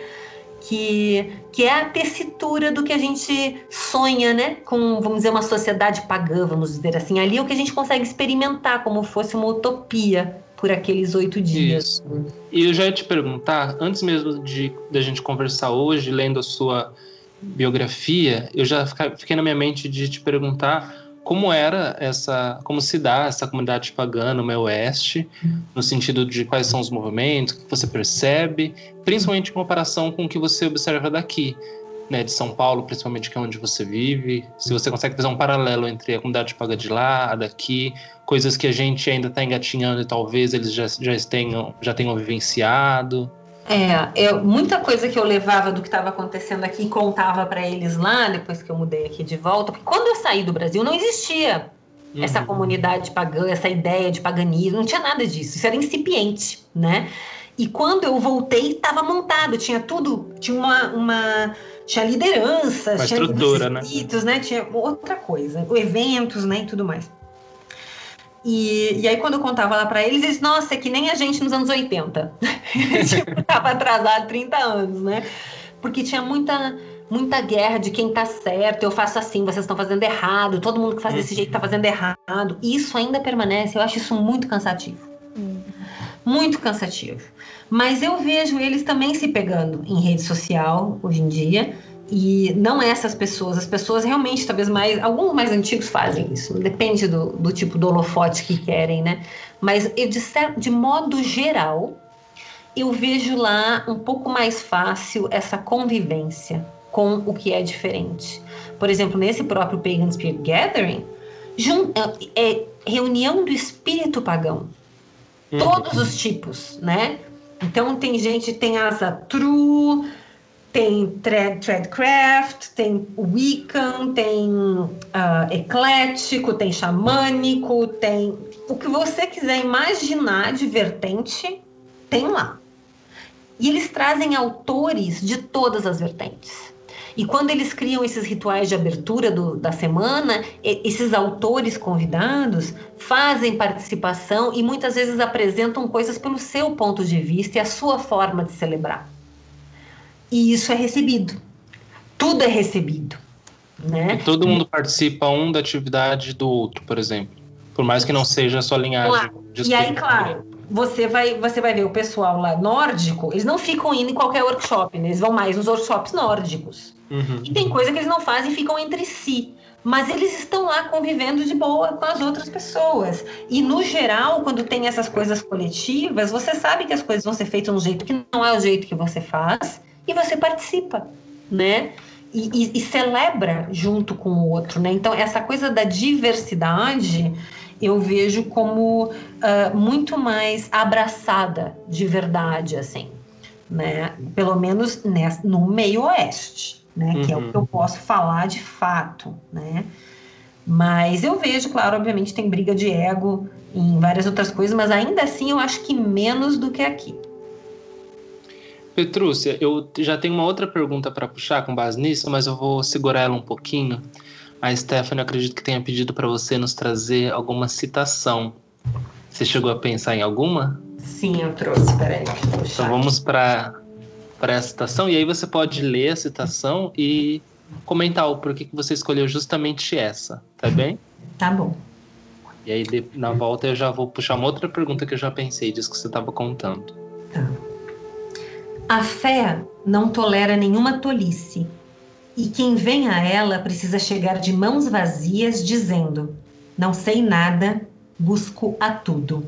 Que, que é a tessitura do que a gente sonha, né? Com, vamos dizer, uma sociedade pagã, vamos dizer assim. Ali é o que a gente consegue experimentar como fosse uma utopia por aqueles oito dias. Isso. E eu já ia te perguntar, antes mesmo de da gente conversar hoje, lendo a sua biografia, eu já fiquei na minha mente de te perguntar como era essa, como se dá essa comunidade pagã no oeste, no sentido de quais são os movimentos, o que você percebe, principalmente em comparação com o que você observa daqui, né, de São Paulo, principalmente que é onde você vive, se você consegue fazer um paralelo entre a comunidade pagã de lá, a daqui, coisas que a gente ainda está engatinhando e talvez eles já, já tenham, já tenham vivenciado. É, eu, muita coisa que eu levava do que estava acontecendo aqui e contava para eles lá, depois que eu mudei aqui de volta, porque quando eu saí do Brasil não existia uhum. essa comunidade pagã, essa ideia de paganismo, não tinha nada disso, isso era incipiente, né? E quando eu voltei, estava montado, tinha tudo, tinha uma, uma tinha liderança, uma tinha estrutura, né? né? Tinha outra coisa, eventos, né, e tudo mais. E, e aí, quando eu contava lá para eles, eles, nossa, é que nem a gente nos anos 80. tipo, tava atrasado 30 anos, né? Porque tinha muita, muita guerra de quem tá certo, eu faço assim, vocês estão fazendo errado, todo mundo que faz desse jeito tá fazendo errado. Isso ainda permanece, eu acho isso muito cansativo. Muito cansativo. Mas eu vejo eles também se pegando em rede social hoje em dia e não essas pessoas, as pessoas realmente, talvez mais, alguns mais antigos fazem isso, depende do, do tipo do holofote que querem, né? Mas eu, de, de modo geral, eu vejo lá um pouco mais fácil essa convivência com o que é diferente. Por exemplo, nesse próprio Pagan Spirit Gathering, é, é reunião do espírito pagão. Uhum. Todos os tipos, né? Então tem gente, tem asa true, tem thread, Threadcraft, tem Wiccan, tem uh, eclético, tem xamânico, tem o que você quiser imaginar de vertente, tem lá. E eles trazem autores de todas as vertentes. E quando eles criam esses rituais de abertura do, da semana, esses autores convidados fazem participação e muitas vezes apresentam coisas pelo seu ponto de vista e a sua forma de celebrar e isso é recebido. Tudo é recebido. Né? E todo mundo participa um da atividade do outro, por exemplo. Por mais que não seja a sua linhagem. Claro. E aí, claro, você vai, você vai ver o pessoal lá nórdico, eles não ficam indo em qualquer workshop, né? eles vão mais nos workshops nórdicos. Uhum. E tem coisa que eles não fazem e ficam entre si. Mas eles estão lá convivendo de boa com as outras pessoas. E no geral, quando tem essas coisas coletivas, você sabe que as coisas vão ser feitas de um jeito que não é o jeito que você faz, e você participa, né? E, e, e celebra junto com o outro, né? Então, essa coisa da diversidade eu vejo como uh, muito mais abraçada de verdade, assim, né? Pelo menos nessa, no meio oeste, né? Uhum. Que é o que eu uhum. posso falar de fato, né? Mas eu vejo, claro, obviamente tem briga de ego em várias outras coisas, mas ainda assim eu acho que menos do que aqui. Petrúcia, eu já tenho uma outra pergunta para puxar com base nisso, mas eu vou segurar ela um pouquinho. A Stephanie, eu acredito que tenha pedido para você nos trazer alguma citação. Você chegou a pensar em alguma? Sim, eu trouxe. Peraí. Então vamos para para a citação e aí você pode ler a citação e comentar o porquê que você escolheu justamente essa, tá bem? Tá bom. E aí na volta eu já vou puxar uma outra pergunta que eu já pensei disso que você estava contando. Tá. A fé não tolera nenhuma tolice, e quem vem a ela precisa chegar de mãos vazias, dizendo: Não sei nada, busco a tudo.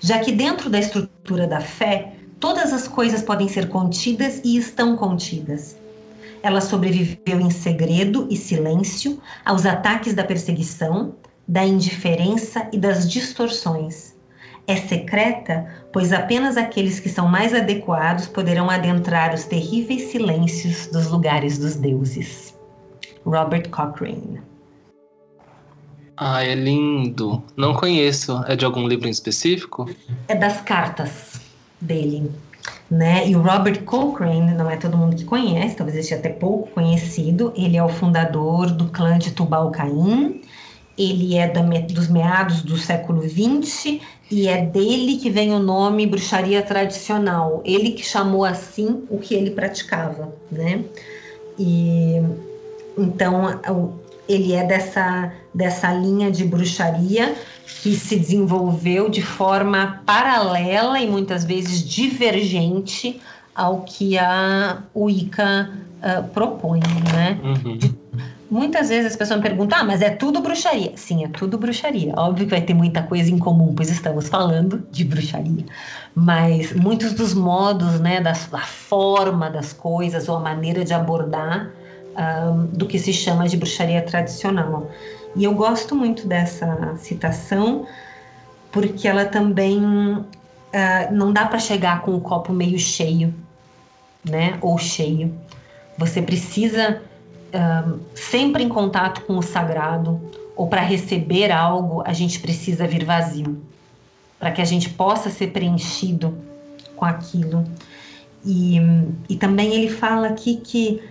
Já que dentro da estrutura da fé, todas as coisas podem ser contidas e estão contidas. Ela sobreviveu em segredo e silêncio aos ataques da perseguição, da indiferença e das distorções é secreta, pois apenas aqueles que são mais adequados poderão adentrar os terríveis silêncios dos lugares dos deuses. Robert Cochrane. Ah, é lindo. Não conheço. É de algum livro em específico? É das cartas dele. Né? E o Robert Cochrane, não é todo mundo que conhece, talvez seja até pouco conhecido. Ele é o fundador do clã de Tubal-Caim. Ele é da, dos meados do século XX e é dele que vem o nome bruxaria tradicional. Ele que chamou assim o que ele praticava, né? E então ele é dessa dessa linha de bruxaria que se desenvolveu de forma paralela e muitas vezes divergente ao que a Wicca uh, propõe, né? Uhum. Muitas vezes as pessoas me perguntam, ah, mas é tudo bruxaria. Sim, é tudo bruxaria. Óbvio que vai ter muita coisa em comum, pois estamos falando de bruxaria. Mas muitos dos modos, né, da, da forma das coisas ou a maneira de abordar um, do que se chama de bruxaria tradicional. E eu gosto muito dessa citação, porque ela também uh, não dá para chegar com o copo meio cheio, né, ou cheio. Você precisa sempre em contato com o sagrado ou para receber algo, a gente precisa vir vazio, para que a gente possa ser preenchido com aquilo. E, e também ele fala aqui que,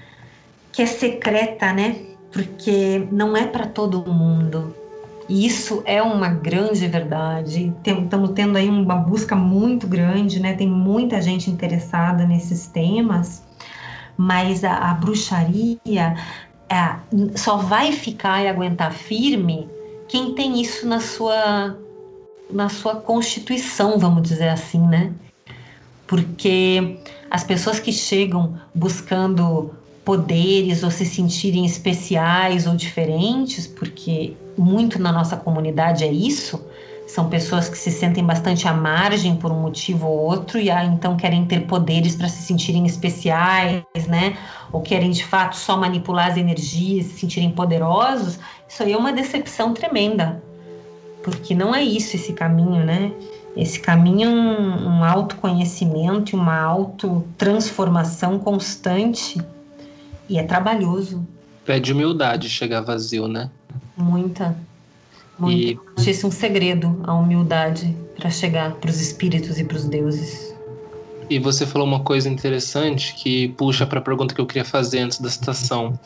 que é secreta, né? Porque não é para todo mundo. E isso é uma grande verdade. Estamos tendo aí uma busca muito grande, né? Tem muita gente interessada nesses temas mas a, a bruxaria é, só vai ficar e aguentar firme quem tem isso na sua na sua constituição, vamos dizer assim, né? Porque as pessoas que chegam buscando poderes ou se sentirem especiais ou diferentes, porque muito na nossa comunidade é isso, são pessoas que se sentem bastante à margem por um motivo ou outro e aí, então querem ter poderes para se sentirem especiais, né? Ou querem de fato só manipular as energias, se sentirem poderosos. Isso aí é uma decepção tremenda, porque não é isso esse caminho, né? Esse caminho é um, um autoconhecimento e uma autotransformação constante e é trabalhoso. Pede humildade chegar vazio, né? Muita. Muito. E... Acho esse um segredo, a humildade para chegar para os espíritos e para os deuses. E você falou uma coisa interessante que puxa para a pergunta que eu queria fazer antes da citação.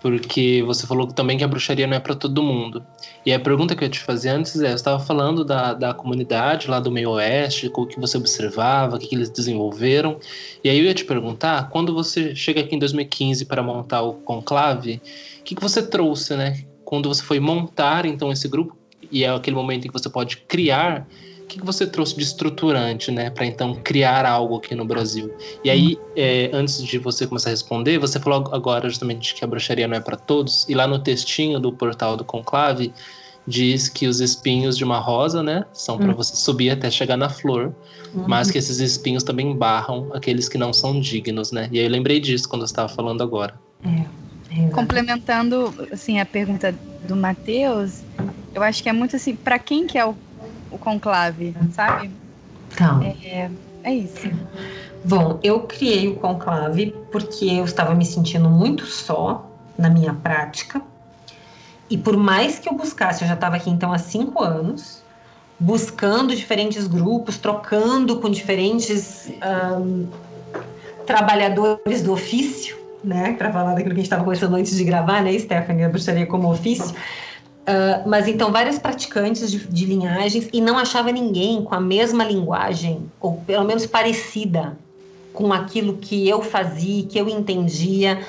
Porque você falou também que a bruxaria não é para todo mundo. E a pergunta que eu ia te fazer antes é: você estava falando da, da comunidade lá do meio oeste, o que você observava, o que, que eles desenvolveram. E aí eu ia te perguntar: quando você chega aqui em 2015 para montar o conclave, o que, que você trouxe, né? Quando você foi montar então esse grupo e é aquele momento em que você pode criar, o que você trouxe de estruturante, né, para então criar algo aqui no Brasil? E aí, é, antes de você começar a responder, você falou agora justamente que a bruxaria não é para todos, e lá no textinho do portal do Conclave diz que os espinhos de uma rosa, né, são para hum. você subir até chegar na flor, hum. mas que esses espinhos também barram aqueles que não são dignos, né? E aí eu lembrei disso quando você estava falando agora. É, é. Complementando assim a pergunta do Matheus, eu acho que é muito assim, para quem que é o, o conclave, sabe? Então. É, é isso. Bom, eu criei o conclave porque eu estava me sentindo muito só na minha prática e por mais que eu buscasse, eu já estava aqui então há cinco anos, buscando diferentes grupos, trocando com diferentes um, trabalhadores do ofício, né? Para falar daquilo que a gente estava conversando antes de gravar, né, Stephanie? A bruxaria como ofício. Uh, mas então várias praticantes de, de, linhagens e não achava ninguém com a mesma linguagem ou pelo menos parecida com aquilo que eu fazia, que eu entendia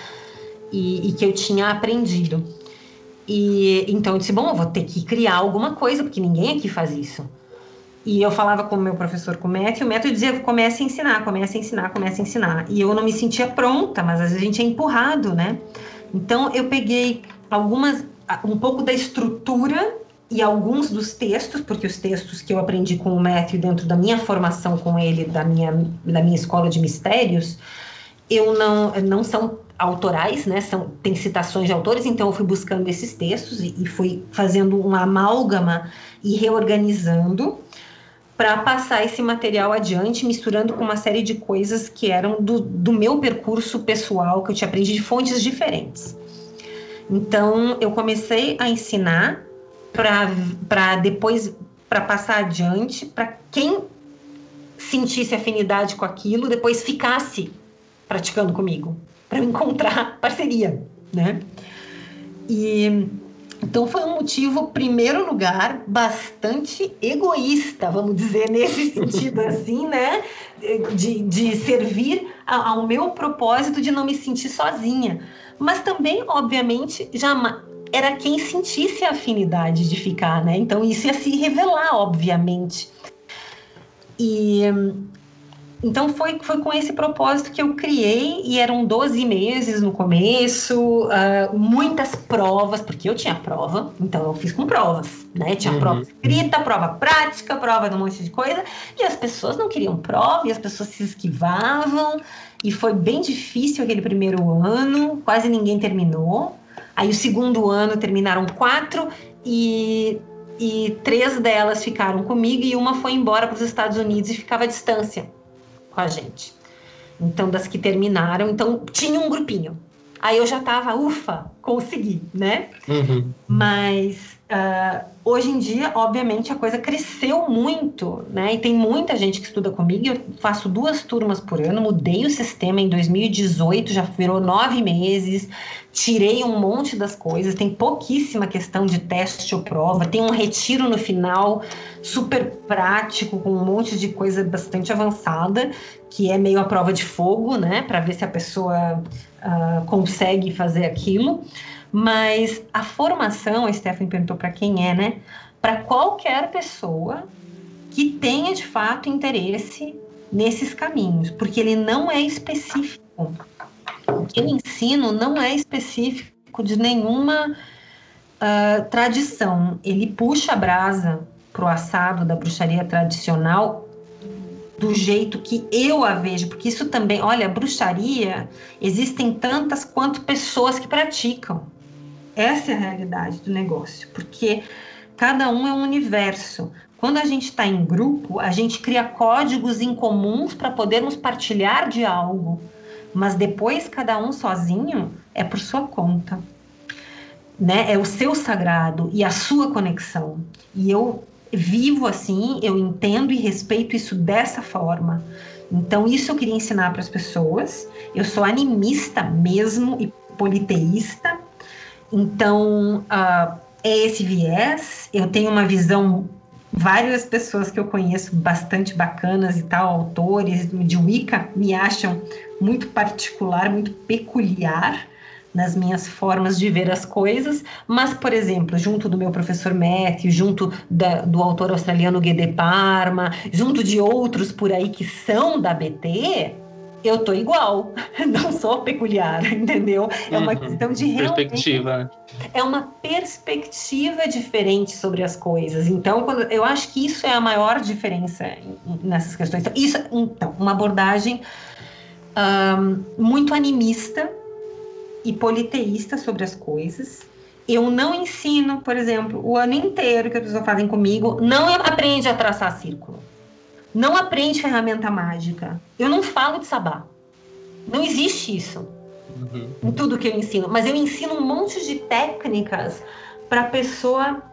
e, e que eu tinha aprendido. E então eu disse: bom, eu vou ter que criar alguma coisa, porque ninguém aqui faz isso. E eu falava com o meu professor, com o Matt, e o Matt dizia: comece a ensinar, comece a ensinar, comece a ensinar. E eu não me sentia pronta, mas às vezes a gente é empurrado, né? Então eu peguei algumas, um pouco da estrutura e alguns dos textos, porque os textos que eu aprendi com o Matthew dentro da minha formação com ele, da minha, da minha escola de mistérios, eu não, não são autorais, né? São, tem citações de autores, então eu fui buscando esses textos e, e fui fazendo uma amálgama e reorganizando para passar esse material adiante, misturando com uma série de coisas que eram do, do meu percurso pessoal, que eu tinha aprendido de fontes diferentes. Então, eu comecei a ensinar para depois, para passar adiante, para quem sentisse afinidade com aquilo, depois ficasse praticando comigo para encontrar parceria, né? E então foi um motivo, primeiro lugar, bastante egoísta, vamos dizer, nesse sentido assim, né? De, de servir ao meu propósito de não me sentir sozinha. Mas também, obviamente, já era quem sentisse a afinidade de ficar, né? Então isso ia se revelar, obviamente. E então foi, foi com esse propósito que eu criei e eram 12 meses no começo, uh, muitas provas, porque eu tinha prova, então eu fiz com provas, né? Tinha uhum. prova escrita, prova prática, prova de um monte de coisa, e as pessoas não queriam prova, e as pessoas se esquivavam, e foi bem difícil aquele primeiro ano, quase ninguém terminou. Aí o segundo ano terminaram quatro e e três delas ficaram comigo e uma foi embora para os Estados Unidos e ficava à distância com a gente. Então, das que terminaram, então tinha um grupinho. Aí eu já tava, ufa, consegui, né? Uhum. Mas uh, hoje em dia, obviamente, a coisa cresceu muito, né? E tem muita gente que estuda comigo. Eu faço duas turmas por ano, mudei o sistema em 2018, já virou nove meses, tirei um monte das coisas, tem pouquíssima questão de teste ou prova, tem um retiro no final super prático, com um monte de coisa bastante avançada, que é meio a prova de fogo, né? Para ver se a pessoa uh, consegue fazer aquilo. Mas a formação, a Stephanie perguntou para quem é, né? Para qualquer pessoa que tenha de fato interesse nesses caminhos, porque ele não é específico. O que eu ensino não é específico de nenhuma uh, tradição. Ele puxa a brasa para o assado da bruxaria tradicional do jeito que eu a vejo, porque isso também, olha, bruxaria, existem tantas quanto pessoas que praticam. Essa é a realidade do negócio, porque cada um é um universo. Quando a gente está em grupo, a gente cria códigos em comuns para podermos partilhar de algo, mas depois cada um sozinho é por sua conta. Né? É o seu sagrado e a sua conexão. E eu vivo assim, eu entendo e respeito isso dessa forma. Então, isso eu queria ensinar para as pessoas. Eu sou animista mesmo e politeísta, então, uh, é esse viés. Eu tenho uma visão, várias pessoas que eu conheço bastante bacanas e tal, autores de Wicca, me acham muito particular, muito peculiar, nas minhas formas de ver as coisas, mas, por exemplo, junto do meu professor Matthew, junto da, do autor australiano Gede Parma, junto de outros por aí que são da BT, eu tô igual, não sou peculiar, entendeu? É uma uhum. questão de perspectiva. É uma perspectiva diferente sobre as coisas. Então, quando, eu acho que isso é a maior diferença nessas questões. Então, isso, então uma abordagem um, muito animista e politeísta sobre as coisas. Eu não ensino, por exemplo, o ano inteiro que as pessoas fazem comigo, não aprende a traçar círculo não aprende ferramenta mágica. Eu não falo de sabá. Não existe isso uhum. em tudo que eu ensino. Mas eu ensino um monte de técnicas para a pessoa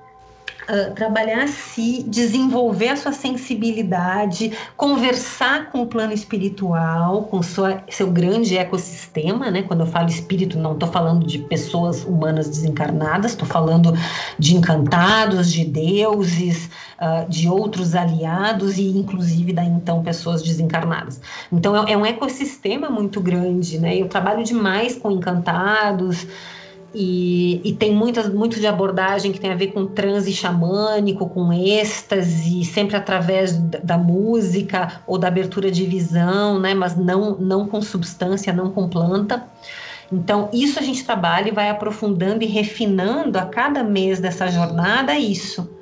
uh, trabalhar si, desenvolver a sua sensibilidade, conversar com o plano espiritual, com sua, seu grande ecossistema, né? Quando eu falo espírito, não estou falando de pessoas humanas desencarnadas, estou falando de encantados, de deuses, uh, de outros aliados e inclusive da então pessoas desencarnadas. Então é, é um ecossistema muito grande, né? Eu trabalho demais com encantados. E, e, tem muitas, muito de abordagem que tem a ver com transe xamânico, com êxtase, sempre através da música ou da abertura de visão, né? mas não, não com substância, não com planta. Então, isso a gente trabalha e vai aprofundando e refinando a cada mês dessa jornada isso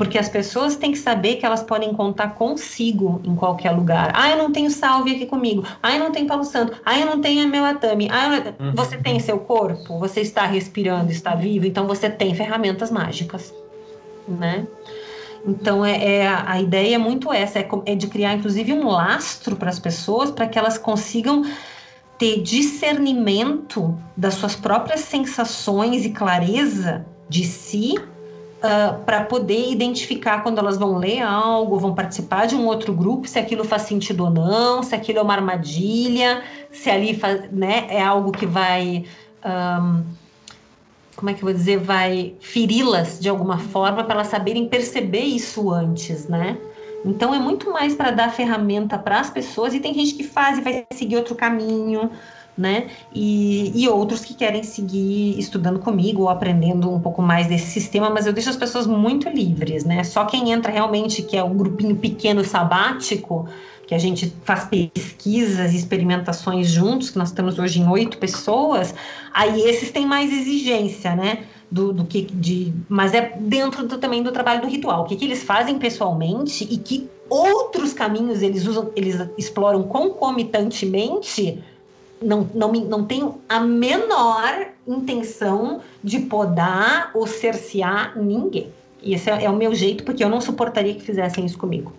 porque as pessoas têm que saber que elas podem contar consigo em qualquer lugar. Ah, eu não tenho salve aqui comigo. Ah, eu não tenho Palo Santo. Ah, eu não tenho meu atame. Ah, uhum. você tem seu corpo, você está respirando, está vivo, então você tem ferramentas mágicas, né? Então, é, é a, a, ideia é muito essa, é, é de criar, inclusive, um lastro para as pessoas, para que elas consigam ter discernimento das suas próprias sensações e clareza de si uh, ah, para poder identificar quando elas vão ler algo, vão participar de um outro grupo, se aquilo faz sentido ou não, se aquilo é uma armadilha, se ali faz, né, é algo que vai. Um, como é que eu vou dizer? Vai feri-las de alguma forma para elas saberem perceber isso antes, né? Então é muito mais para dar ferramenta para as pessoas e tem gente que faz e vai seguir outro caminho né? E, e outros que querem seguir estudando comigo ou aprendendo um pouco mais desse sistema, mas eu deixo as pessoas muito livres, né? Só quem entra realmente, que é um grupinho pequeno sabático, que a gente faz pesquisas e experimentações juntos, que nós estamos hoje em oito pessoas, aí esses têm mais exigência, né? Do, do, que de mas é dentro do, também do trabalho do ritual o que, que eles fazem pessoalmente e que outros caminhos eles usam eles exploram concomitantemente não, não, não tenho a menor intenção de podar ou cercear ninguém. E esse é, é, o meu jeito, porque eu não suportaria que fizessem isso comigo.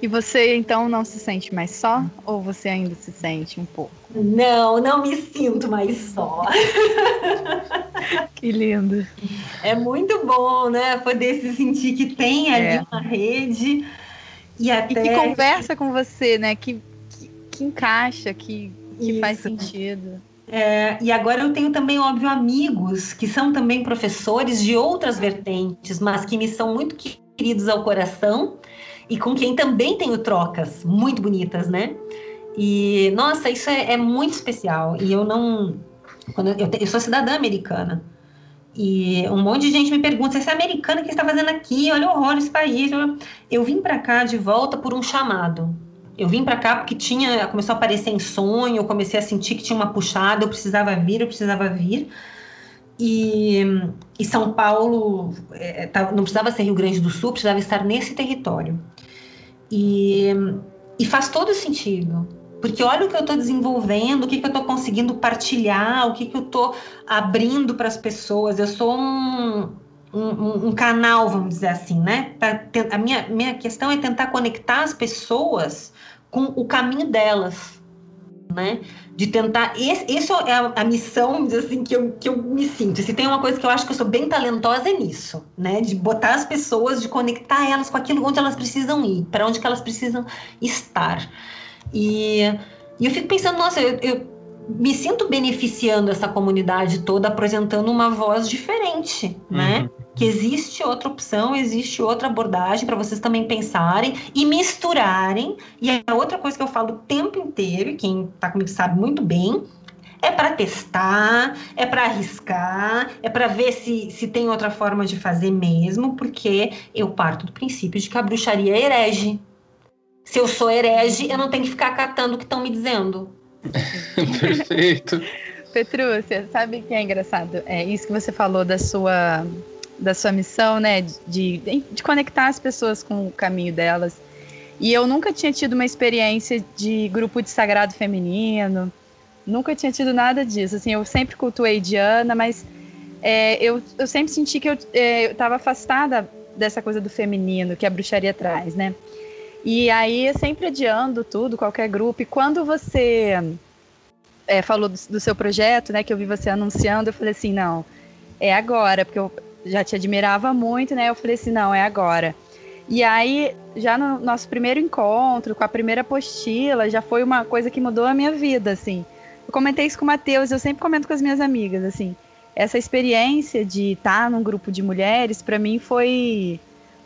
E você então não se sente mais só? Ou você ainda se sente um pouco? Não, não me sinto mais só. que lindo. É muito bom, né? Poder se sentir que tem ali é. uma rede. E, até... e que conversa com você, né? Que, que, que encaixa, que que Isso. faz sentido. É, e agora eu tenho também, óbvio, amigos que são também professores de outras vertentes, mas que me são muito queridos ao coração e com quem também tenho trocas muito bonitas, né? E, nossa, isso é, é muito especial. E eu não. Quando eu, eu, sou cidadã americana. E um monte de gente me pergunta: você é americana? O que está fazendo aqui? Olha o horror desse país. Eu vim para cá de volta por um chamado. Eu vim para cá porque tinha, começou a aparecer em sonho, eu comecei a sentir que tinha uma puxada, eu precisava vir, eu precisava vir. E, e São Paulo é, tá, não precisava ser Rio Grande do Sul, precisava estar nesse território. E, e faz todo sentido, porque olha o que eu estou desenvolvendo, o que, que eu estou conseguindo partilhar, o que, que eu estou abrindo para as pessoas. Eu sou um, um, um, canal, vamos dizer assim, né? A minha, minha questão é tentar conectar as pessoas com o caminho delas, né? De tentar. Isso é a, a, missão, assim, que eu, que eu me sinto. Se tem uma coisa que eu acho que eu sou bem talentosa é nisso, né? De botar as pessoas, de conectar elas com aquilo onde elas precisam ir, para onde que elas precisam estar. E, e eu fico pensando, nossa, eu, eu me sinto beneficiando essa comunidade toda, apresentando uma voz diferente, né? Uhum. Que existe outra opção, existe outra abordagem para vocês também pensarem e misturarem. E a outra coisa que eu falo o tempo inteiro, e quem está comigo sabe muito bem, É para testar, é para arriscar, é para ver se, se tem outra forma de fazer mesmo, porque eu parto do princípio de que a bruxaria é herege. Se eu sou herege, eu não tenho que ficar catando o que estão me dizendo. Perfeito. Petrúcia, sabe o que é engraçado? É isso que você falou da sua da sua missão, né, de, de conectar as pessoas com o caminho delas. E eu nunca tinha tido uma experiência de grupo de sagrado feminino, nunca tinha tido nada disso. Assim, eu sempre cultuei Diana, mas é, eu, eu sempre senti que eu é, estava afastada dessa coisa do feminino que a bruxaria traz, né? E aí, sempre adiando tudo, qualquer grupo. E quando você é, falou do, do, seu projeto, né, que eu vi você anunciando, eu falei assim, não, é agora, porque eu já te admirava muito, né? Eu falei assim, não, é agora. E aí, já no nosso primeiro encontro, com a primeira apostila, já foi uma coisa que mudou a minha vida, assim. Eu comentei isso com o Matheus, eu sempre comento com as minhas amigas, assim. Essa experiência de estar num grupo de mulheres, para mim, foi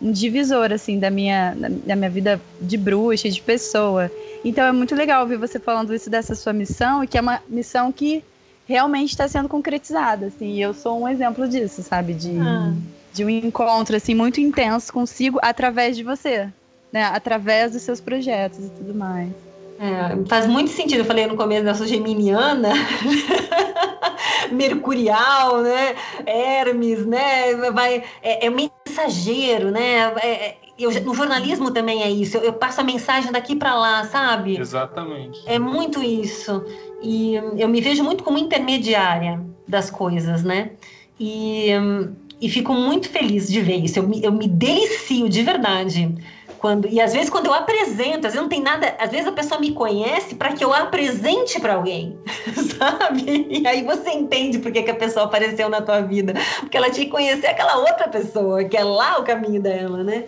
um divisor, assim, da minha, da minha vida de bruxa, de pessoa. Então, é muito legal ouvir você falando isso dessa sua missão, e que é uma missão que realmente está sendo concretizada, assim. E eu sou um exemplo disso, sabe? De... Ah de um encontro assim muito intenso consigo através de você, né? Através dos seus projetos e tudo mais. É, faz muito sentido. Eu falei no começo da sou geminiana, mercurial, né? Hermes, né? Vai, é, é mensageiro, né? É, é, eu, no jornalismo também é isso. Eu, eu passo a mensagem daqui para lá, sabe? Exatamente. É muito isso. E eu me vejo muito como intermediária das coisas, né? E e fico muito feliz de ver isso. Eu me, eu me delicio de verdade. Quando, e às vezes quando eu apresento, às vezes não tem nada, às vezes a pessoa me conhece para que eu apresente para alguém, sabe? E aí você entende por que, que a pessoa apareceu na tua vida, porque ela tinha que conhecer aquela outra pessoa, que é lá o caminho dela, né?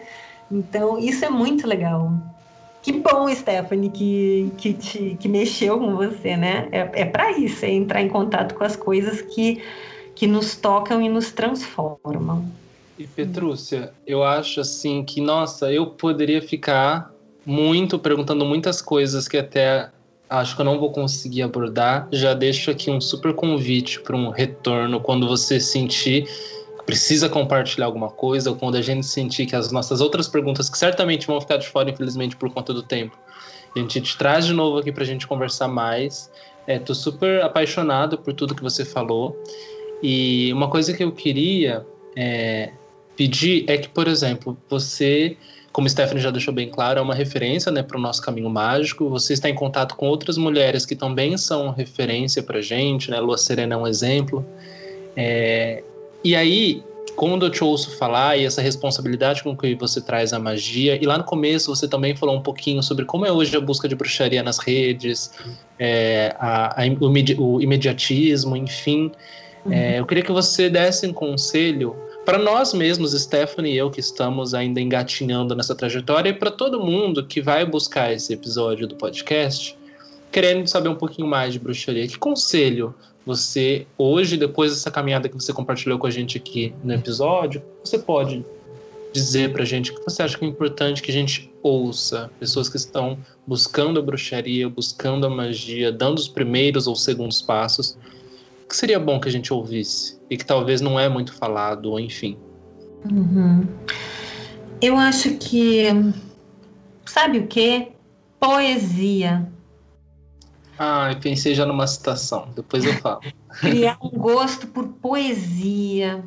Então, isso é muito legal. Que bom, Stephanie, que, que, te, que mexeu com você, né? É, é para isso, é entrar em contato com as coisas que que nos tocam e nos transformam. E Petrúcia, eu acho assim que, nossa, eu poderia ficar muito perguntando muitas coisas que até acho que eu não vou conseguir abordar. Já deixo aqui um super convite para um retorno quando você sentir que precisa compartilhar alguma coisa, ou quando a gente sentir que as nossas outras perguntas, que certamente vão ficar de fora, infelizmente, por conta do tempo, a gente te traz de novo aqui para a gente conversar mais. É, super apaixonado por tudo que você falou. E uma coisa que eu queria é, pedir é que, por exemplo, você, como Stephanie já deixou bem claro, é uma referência né, para o nosso caminho mágico. Você está em contato com outras mulheres que também são referência para gente, né? Lua Serena é um exemplo. É, e aí, quando eu te ouço falar e essa responsabilidade com que você traz a magia, e lá no começo você também falou um pouquinho sobre como é hoje a busca de bruxaria nas redes, é, a, a, o, o imediatismo, enfim. É, eu queria que você desse um conselho para nós mesmos, Stephanie e eu, que estamos ainda engatinhando nessa trajetória, e para todo mundo que vai buscar esse episódio do podcast, querendo saber um pouquinho mais de bruxaria. Que conselho você, hoje, depois dessa caminhada que você compartilhou com a gente aqui no episódio, você pode dizer para a gente o que você acha que é importante que a gente ouça? Pessoas que estão buscando a bruxaria, buscando a magia, dando os primeiros ou segundos passos que seria bom que a gente ouvisse e que talvez não é muito falado, ou enfim? Uhum. Eu acho que, sabe o que? Poesia. Ah, eu pensei já numa citação, depois eu falo. Criar um gosto por poesia,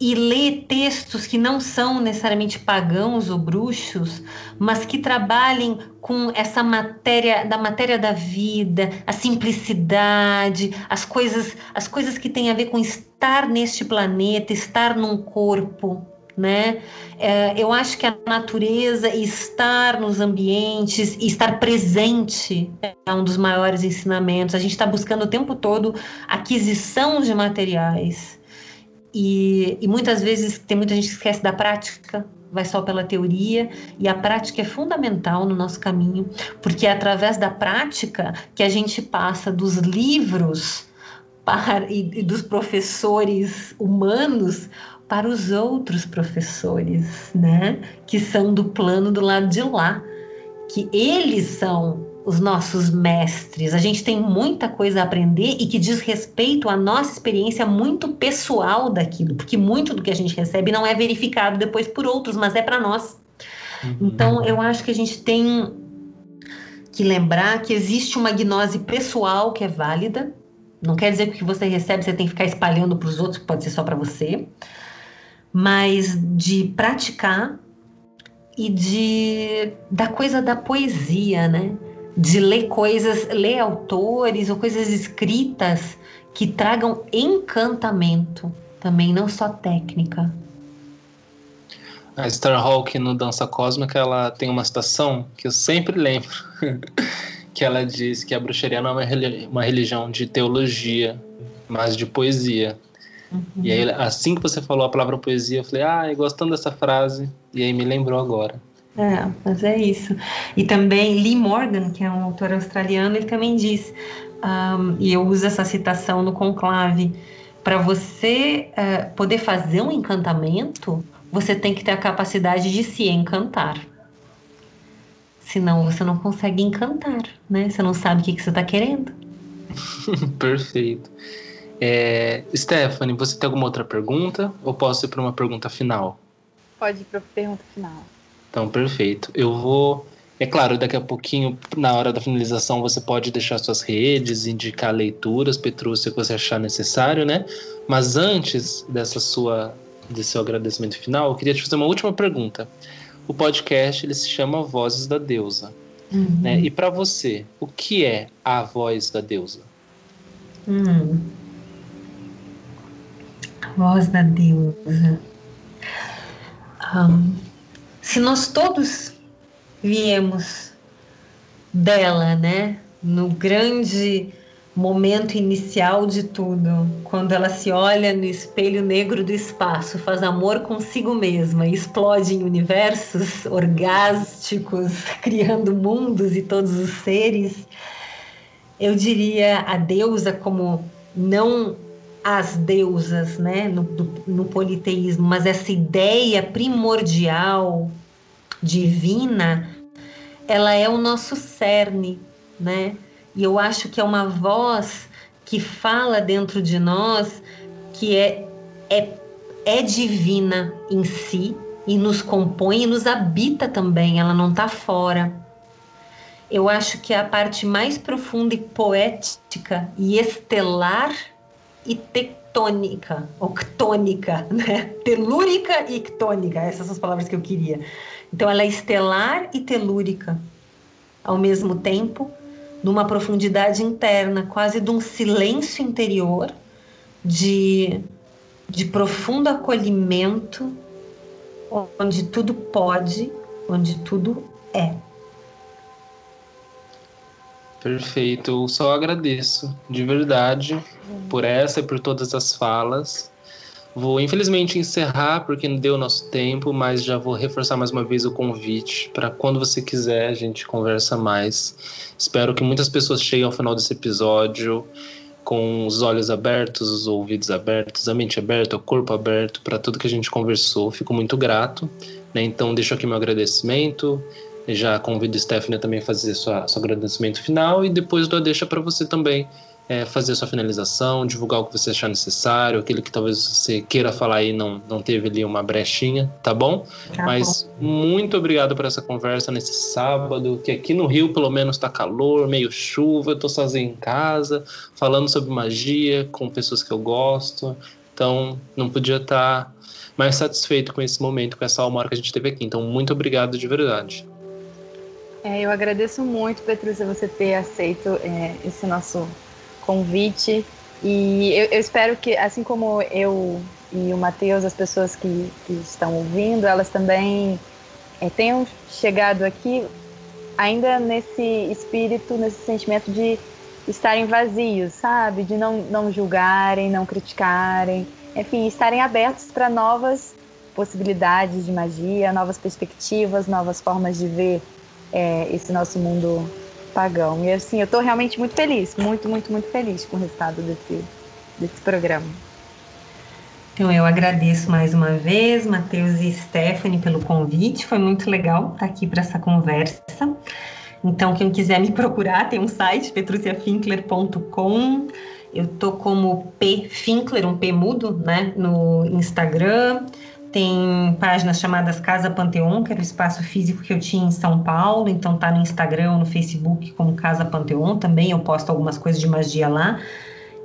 e ler textos que não são necessariamente pagãos ou bruxos, mas que trabalhem com essa matéria da matéria da vida, a simplicidade, as coisas, as coisas que têm a ver com estar neste planeta, estar num corpo, né? É, eu acho que a natureza estar nos ambientes estar presente é um dos maiores ensinamentos. A gente está buscando o tempo todo aquisição de materiais e, e muitas vezes tem muita gente que esquece da prática, vai só pela teoria, e a prática é fundamental no nosso caminho, porque é através da prática que a gente passa dos livros para, e, e dos professores humanos para os outros professores, né? Que são do plano do lado de lá, que eles são os nossos mestres. A gente tem muita coisa a aprender e que diz respeito à nossa experiência muito pessoal daquilo, porque muito do que a gente recebe não é verificado depois por outros, mas é para nós. Uhum. Então, eu acho que a gente tem que lembrar que existe uma gnose pessoal que é válida. Não quer dizer que o que você recebe você tem que ficar espalhando para os outros, pode ser só para você. Mas de praticar e de da coisa da poesia, né? De ler coisas, ler autores ou coisas escritas que tragam encantamento, também não só técnica. A Starhawk no Dança Cósmica, ela tem uma citação que eu sempre lembro, que ela diz que a bruxaria não é uma religião de teologia, mas de poesia. Uhum. E aí, assim que você falou a palavra poesia, eu falei, ah, gostando dessa frase, e aí me lembrou agora. É, mas é isso. E também Lee Morgan, que é um autor australiano, ele também diz, um, e eu uso essa citação no conclave, para você uh, poder fazer um encantamento, você tem que ter a capacidade de se encantar. Senão você não consegue encantar, né? Você não sabe o que, que você está querendo. Perfeito. É, Stephanie, você tem alguma outra pergunta? Ou posso ir para uma pergunta final? Pode ir para a pergunta final. Então, perfeito. Eu vou. É claro, daqui a pouquinho, na hora da finalização, você pode deixar suas redes, indicar leituras, Petrúcia, que você achar necessário, né? Mas antes dessa sua de seu agradecimento final, eu queria te fazer uma última pergunta. O podcast ele se chama Vozes da Deusa. Uhum. Né? E para você, o que é a voz da deusa? Hum. A voz da deusa. Um, se nós todos viemos dela, né? No grande momento inicial de tudo, quando ela se olha no espelho negro do espaço, faz amor consigo mesma e explode em universos orgásticos, criando mundos e todos os seres. Eu diria a deusa como não as deusas, né, no, no politeísmo, mas essa ideia primordial, divina, ela é o nosso cerne, né? E eu acho que é uma voz que fala dentro de nós que é, é, é divina em si e nos compõe e nos habita também, ela não está fora. Eu acho que é a parte mais profunda e poética e estelar e tectônica, ou ctônica, né? Telúrica e ctônica, essas são as palavras que eu queria. Então ela é estelar e telúrica ao mesmo tempo numa profundidade interna, quase de um silêncio interior, de, de profundo acolhimento, onde tudo pode, onde tudo é. Perfeito, eu só agradeço de verdade por essa e por todas as falas. Vou infelizmente encerrar porque não deu nosso tempo, mas já vou reforçar mais uma vez o convite para quando você quiser a gente conversa mais. Espero que muitas pessoas cheguem ao final desse episódio com os olhos abertos, os ouvidos abertos, a mente aberta, o corpo aberto para tudo que a gente conversou. Fico muito grato. Né? Então deixo aqui meu agradecimento. Já convido a Stephanie também a fazer sua, seu agradecimento final e depois dou a deixa para você também é, fazer a sua finalização, divulgar o que você achar necessário, aquele que talvez você queira falar e não, não teve ali uma brechinha, tá bom? Tá Mas bom. muito obrigado por essa conversa nesse sábado, que aqui no Rio pelo menos tá calor, meio chuva, eu tô sozinho em casa, falando sobre magia com pessoas que eu gosto, então não podia estar tá mais satisfeito com esse momento, com essa alma que a gente teve aqui. Então, muito obrigado de verdade. É, eu agradeço muito, Petrúcia, você ter aceito é, esse nosso convite. E eu, eu, espero que, assim como eu e o Matheus, as pessoas que, que, estão ouvindo, elas também é, tenham chegado aqui ainda nesse espírito, nesse sentimento de estarem vazios, sabe? De não, não julgarem, não criticarem, enfim, estarem abertos para novas possibilidades de magia, novas perspectivas, novas formas de ver é, esse nosso mundo pagão. E assim, eu estou realmente muito feliz, muito, muito, muito feliz com o resultado desse, desse programa. Então eu agradeço mais uma vez, Matheus e Stephanie, pelo convite. Foi muito legal estar aqui para essa conversa. Então, quem quiser me procurar, tem um site, petruciafinkler.com. Eu tô como P Finkler, um P mudo, né, no Instagram. Tem páginas chamadas Casa Panteon, que era o espaço físico que eu tinha em São Paulo, então tá no Instagram, no Facebook como Casa Panteon também, eu posto algumas coisas de magia lá.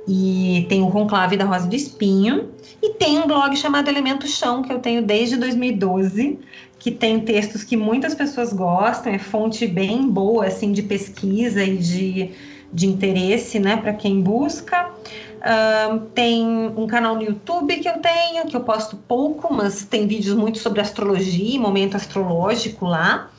E tem o Conclave da Rosa do Espinho, e tem um blog chamado Elemento Chão, que eu tenho desde 2012, que tem textos que muitas pessoas gostam, é fonte bem boa assim de pesquisa e de, de interesse, né, para quem busca. Uh, tem um canal no YouTube que eu tenho, que eu posto pouco, mas tem vídeos muito sobre astrologia, momento astrológico lá.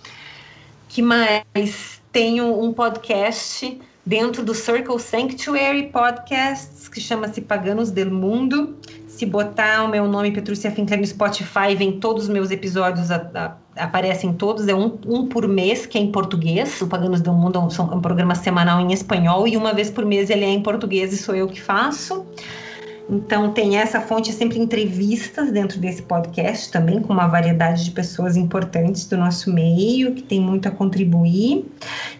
Que mais? Tenho um podcast dentro do Circle Sanctuary Podcasts, que chama-se Paganos del Mundo, se botar o meu nome, Petrúcia Finkler, no Spotify, vem todos os meus episódios, a, a, aparecem todos, é um, um, por mês, que é em português. O Paganos do Mundo é um, é um, programa semanal em espanhol, e uma vez por mês ele é em português e sou eu que faço. Então, tem essa fonte, sempre entrevistas dentro desse podcast também, com uma variedade de pessoas importantes do nosso meio, que tem muito a contribuir.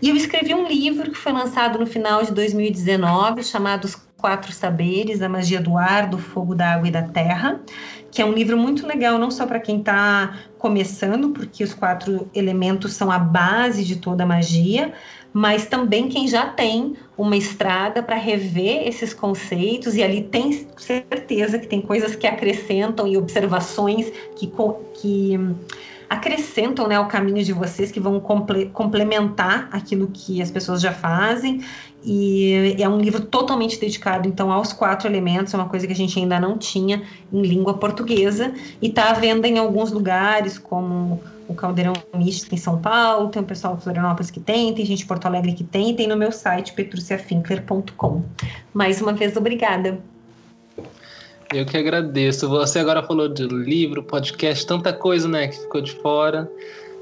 E eu escrevi um livro que foi lançado no final de 2019, chamado Quatro Saberes, a magia do ar, do fogo, da água e da terra, que é um livro muito legal, não só para quem está começando, porque os quatro elementos são a base de toda a magia, mas também quem já tem uma estrada para rever esses conceitos e ali tem certeza que tem coisas que acrescentam e observações que, que acrescentam né, o caminho de vocês, que vão comple complementar aquilo que as pessoas já fazem. E é um livro totalmente dedicado, então, aos quatro elementos, é uma coisa que a gente ainda não tinha em língua portuguesa, e está à venda em alguns lugares, como o Caldeirão Místico em São Paulo, tem o pessoal de Florianópolis que tem, tem gente de Porto Alegre que tem, tem no meu site petruciafinkler.com. Mais uma vez, obrigada. Eu que agradeço. Você agora falou de livro, podcast, tanta coisa, né, que ficou de fora,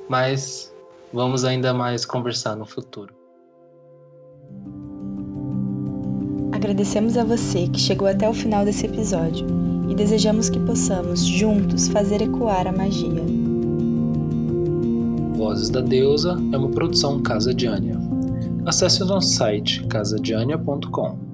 mas vamos ainda mais conversar no futuro. Agradecemos a você que chegou até o final desse episódio e desejamos que possamos juntos fazer ecoar a magia. Vozes da Deusa é uma produção Casa Diânia. Acesse o nosso site casadiania.com